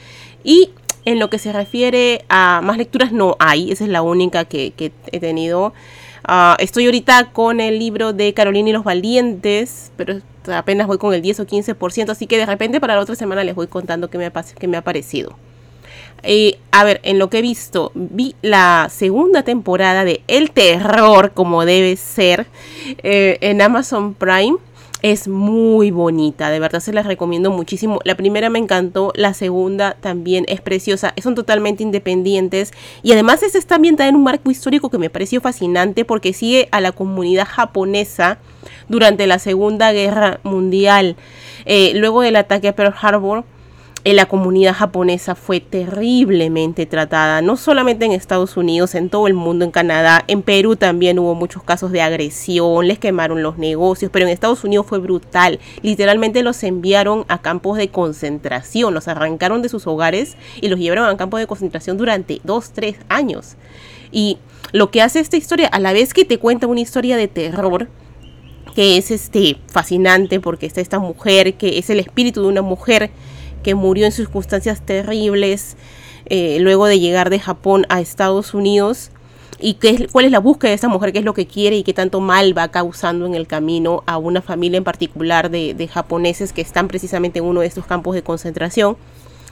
C: Y en lo que se refiere a más lecturas no hay, esa es la única que, he tenido. Ah, estoy ahorita con el libro de Carolina y los Valientes, pero apenas voy con el 10 o 15%, así que de repente para la otra semana les voy contando qué me qué me ha parecido. Eh, a ver, en lo que he visto, vi la segunda temporada de El Terror, como debe ser, eh, en Amazon Prime. Es muy bonita, de verdad se las recomiendo muchísimo. La primera me encantó, la segunda también es preciosa, son totalmente independientes y además es está ambientada en un marco histórico que me pareció fascinante porque sigue a la comunidad japonesa durante la Segunda Guerra Mundial. Eh, luego del ataque a Pearl Harbor, la comunidad japonesa fue terriblemente tratada, no solamente en Estados Unidos, en todo el mundo, en Canadá, en Perú también hubo muchos casos de agresión, les quemaron los negocios, pero en Estados Unidos fue brutal, literalmente los enviaron a campos de concentración, los arrancaron de sus hogares y los llevaron a campos de concentración durante dos, tres años. Y lo que hace esta historia, a la vez que te cuenta una historia de terror, que es este fascinante porque está esta mujer, que es el espíritu de una mujer, murió en circunstancias terribles eh, luego de llegar de Japón a Estados Unidos y qué es, cuál es la búsqueda de esa mujer, qué es lo que quiere y qué tanto mal va causando en el camino a una familia en particular de, japoneses que están precisamente en uno de estos campos de concentración.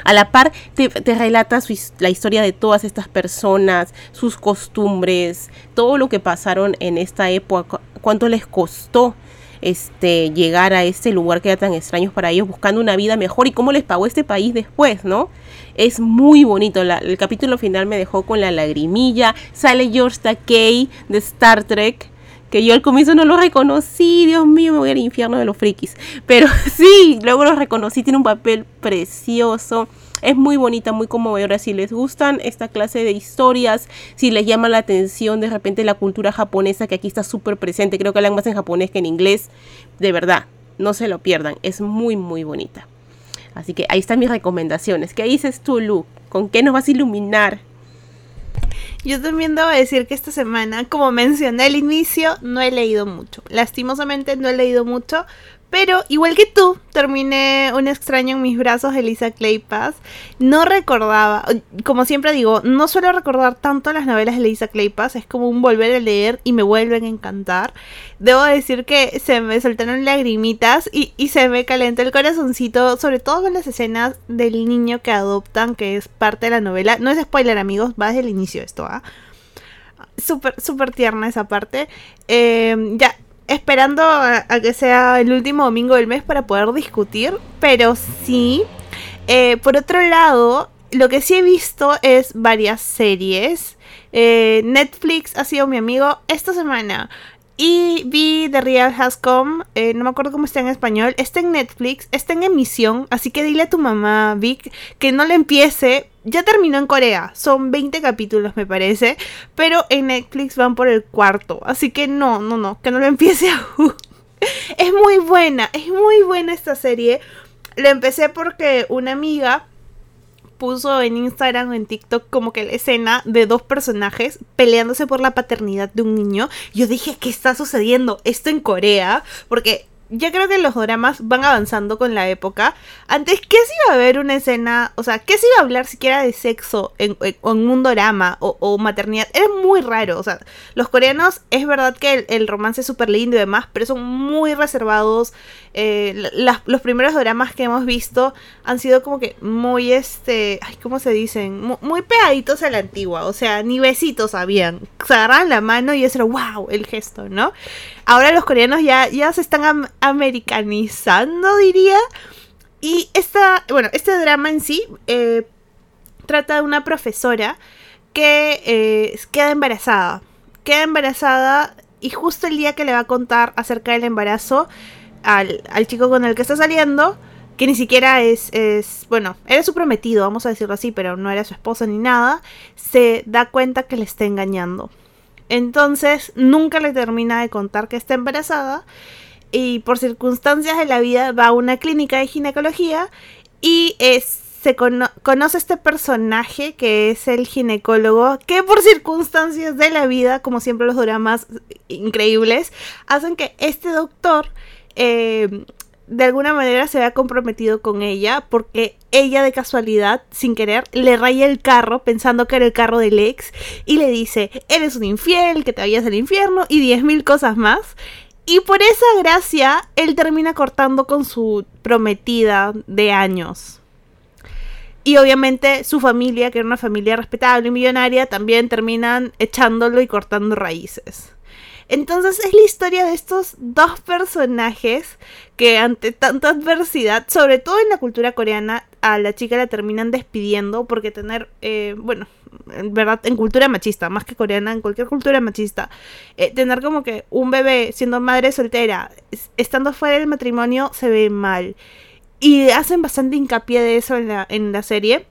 C: A la par te, relata la historia de todas estas personas, sus costumbres, todo lo que pasaron en esta época, cuánto les costó este, llegar a este lugar que era tan extraño para ellos, buscando una vida mejor y cómo les pagó este país después, ¿no? Es muy bonito. el capítulo final me dejó con la lagrimilla. Sale George Takei de Star Trek que yo al comienzo no lo reconocí, Dios mío, me voy al infierno de los frikis. Pero sí, luego lo reconocí, tiene un papel precioso. Es muy bonita, muy conmovedora. Si les gustan esta clase de historias, si les llama la atención de repente la cultura japonesa que aquí está súper presente, creo que hablan más en japonés que en inglés, de verdad, no se lo pierdan, es muy, muy bonita. Así que ahí están mis recomendaciones. ¿Qué dices tú, Lu? ¿Con qué nos vas a iluminar?
D: Yo también debo decir que esta semana, como mencioné al inicio, no he leído mucho. Lastimosamente no he leído mucho, pero igual que tú, terminé Un extraño en mis brazos de Claypass. No recordaba, como siempre digo, no suelo recordar tanto las novelas de Elisa Claypass, es como un volver a leer y me vuelven a encantar. Debo decir que se me soltaron lagrimitas y, y se me calentó el corazoncito, sobre todo con las escenas del niño que adoptan, que es parte de la novela. No es spoiler, amigos, va desde el inicio esto, ¿ah? Súper, súper tierna esa parte. Eh, ya, esperando a, que sea el último domingo del mes para poder discutir, pero sí. Eh, por otro lado, lo que sí he visto es varias series. Eh, Netflix ha sido mi amigo esta semana. Y vi The Real Has Come, eh, no me acuerdo cómo está en español, está en Netflix, está en emisión, así que dile a tu mamá, Vic, que no le empiece. Ya terminó en Corea, son 20 capítulos me parece, pero en Netflix van por el cuarto, así que no, no, no, que no lo empiece aún. es muy buena, es muy buena esta serie. La empecé porque una amiga puso en Instagram o en TikTok como que la escena de dos personajes peleándose por la paternidad de un niño. Yo dije, ¿qué está sucediendo? Esto en Corea, porque ya creo que los dramas van avanzando con la época. Antes, ¿qué se iba a ver una escena? O sea, ¿qué se iba a hablar siquiera de sexo en, un drama o, maternidad? Era muy raro. O sea, los coreanos es verdad que el, romance es súper lindo y demás, pero son muy reservados. Eh, los primeros dramas que hemos visto han sido como que muy, este, ay, ¿cómo se dicen? Muy, pegaditos a la antigua. O sea, ni besitos habían. Se agarraban la mano y eso era wow, el gesto, ¿no? Ahora los coreanos ya, ya se están americanizando, diría. Y esta, bueno, este drama en sí eh, trata de una profesora que eh, queda embarazada. Queda embarazada y justo el día que le va a contar acerca del embarazo al, chico con el que está saliendo, que ni siquiera es, es, bueno, era su prometido, vamos a decirlo así, pero no era su esposa ni nada, se da cuenta que le está engañando. Entonces nunca le termina de contar que está embarazada y por circunstancias de la vida va a una clínica de ginecología y se conoce este personaje que es el ginecólogo que por circunstancias de la vida, como siempre los dramas increíbles, hacen que este doctor eh, de alguna manera se vea comprometido con ella porque ella de casualidad, sin querer, le raya el carro pensando que era el carro del ex y le dice, eres un infiel, que te vayas al infierno y diez mil cosas más. Y por esa gracia, él termina cortando con su prometida de años. Y obviamente su familia, que era una familia respetable y millonaria, también terminan echándolo y cortando raíces. Entonces es la historia de estos dos personajes que ante tanta adversidad, sobre todo en la cultura coreana, a la chica la terminan despidiendo porque tener, eh, bueno, en verdad, en cultura machista, más que coreana, en cualquier cultura machista, eh, tener como que un bebé siendo madre soltera, estando fuera del matrimonio, se ve mal. Y hacen bastante hincapié de eso en la, en la serie.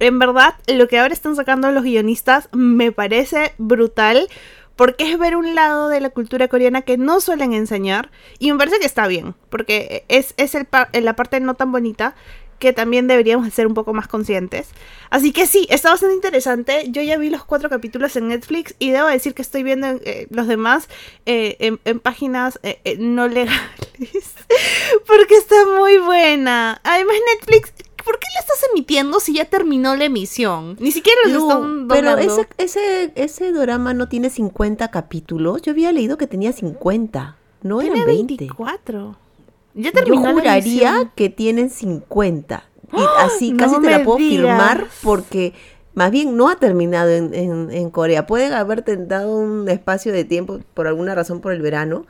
D: En verdad, lo que ahora están sacando los guionistas me parece brutal porque es ver un lado de la cultura coreana que no suelen enseñar y me parece que está bien, porque es, es el la parte no tan bonita que también deberíamos ser un poco más conscientes. Así que sí, está bastante interesante. Yo ya vi los cuatro capítulos en Netflix y debo decir que estoy viendo eh, los demás eh, en, páginas eh, no legales. porque está muy buena. Además Netflix ¿por qué la estás emitiendo si ya terminó la emisión? Ni siquiera lo están
B: Pero ese, ese, ese drama no tiene 50 capítulos. Yo había leído que tenía 50. No tiene eran 20.
D: 24.
B: Ya terminó Yo juraría que tienen 50. Y ¡Ah! así casi te la puedo firmar porque más bien no ha terminado en, en, en Corea. Pueden haber dado un espacio de tiempo por alguna razón por el verano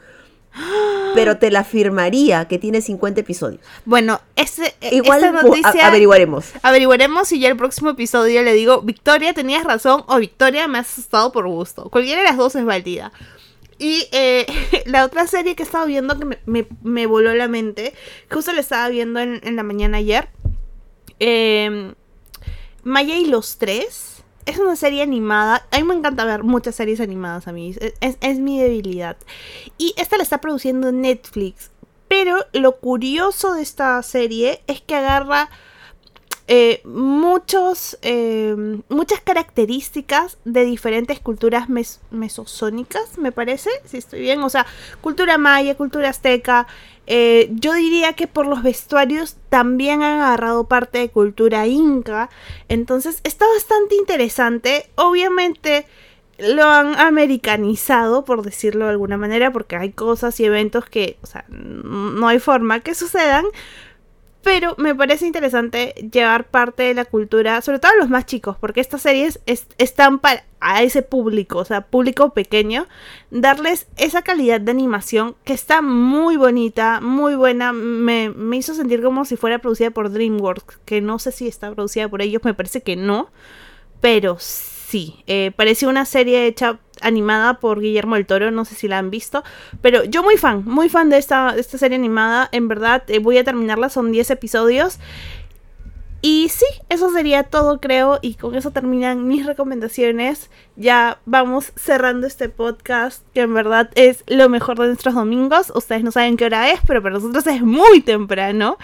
B: pero te la firmaría que tiene 50 episodios.
D: Bueno, ese,
B: e, Igual esta noticia, averiguaremos.
D: Averiguaremos y ya el próximo episodio le digo, Victoria, tenías razón o Victoria, me has asustado por gusto. Cualquiera de las dos es válida. Y eh, la otra serie que he estado viendo que me, voló la mente, justo la estaba viendo en, la mañana ayer, eh, Maya y los tres es una serie animada. A mí me encanta ver muchas series animadas a mí. Es, mi debilidad. Y esta la está produciendo Netflix. Pero lo curioso de esta serie es que agarra eh, muchos, eh, muchas características de diferentes culturas mesosónicas, me parece, si estoy bien. O sea, cultura maya, cultura azteca. Eh, yo diría que por los vestuarios también han agarrado parte de cultura inca. Entonces está bastante interesante. Obviamente lo han americanizado, por decirlo de alguna manera, porque hay cosas y eventos que, no hay forma que sucedan. Pero me parece interesante llevar parte de la cultura, sobre todo a los más chicos, porque estas series están para a ese público, o sea, público pequeño, darles esa calidad de animación que está muy bonita, muy buena. Me, me hizo sentir como si fuera producida por DreamWorks, que no sé si está producida por ellos, me parece que no, pero sí, eh, parecía una serie hecha animada por Guillermo del Toro, no sé si la han visto, pero yo muy fan, muy fan de esta, esta serie animada, en verdad eh, voy a terminarla, son 10 episodios. Y sí, eso sería todo creo y con eso terminan mis recomendaciones. Ya vamos cerrando este podcast que en verdad es lo mejor de nuestros domingos. Ustedes no saben qué hora es, pero para nosotros es muy temprano.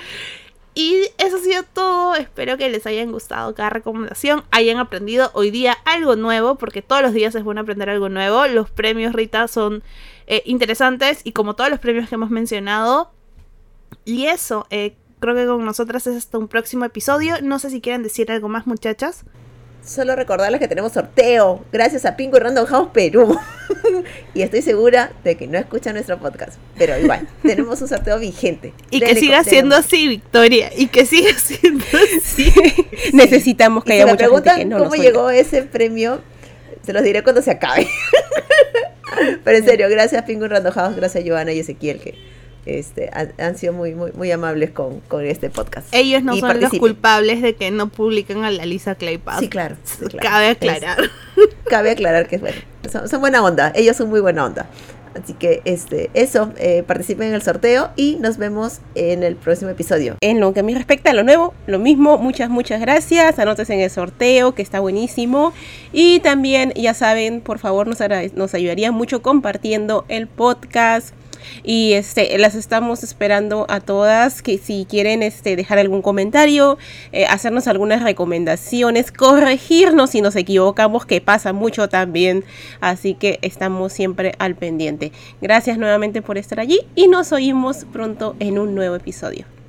D: Y eso ha sido todo. Espero que les hayan gustado cada recomendación. Hayan aprendido hoy día algo nuevo. Porque todos los días es bueno aprender algo nuevo. Los premios Rita son eh, interesantes. Y como todos los premios que hemos mencionado. Y eso, eh, creo que con nosotras es hasta un próximo episodio. No sé si quieren decir algo más, muchachas.
B: Solo recordarles que tenemos sorteo gracias a Pingo y Random House Perú. y estoy segura de que no escuchan nuestro podcast. Pero igual, tenemos un sorteo vigente.
D: Y que siga siendo así, Victoria. Y que siga siendo así.
C: Necesitamos que haya mucha gente que no
B: cómo llegó ese premio, se los diré cuando se acabe. Pero en serio, gracias Pingo y Random House, gracias a Joana y Ezequiel que este, han, sido muy, muy, muy amables con, este podcast.
D: Ellos no son los culpables de que no publican a la Lisa Claypad.
B: Sí, claro.
D: Cabe aclarar.
B: cabe aclarar que bueno, son, buena onda. Ellos son muy buena onda. Así que este, eso, eh, participen en el sorteo y nos vemos en el próximo episodio.
C: En lo que a mí respecta a lo nuevo, lo mismo, muchas, muchas gracias. Anotes en el sorteo, que está buenísimo. Y también, ya saben, por favor, nos, nos ayudaría mucho compartiendo el podcast y este las estamos esperando a todas que si quieren este dejar algún comentario eh, hacernos algunas recomendaciones corregirnos si nos equivocamos que pasa mucho también. Así que estamos siempre al pendiente. Gracias nuevamente por estar allí y nos oímos pronto en un nuevo episodio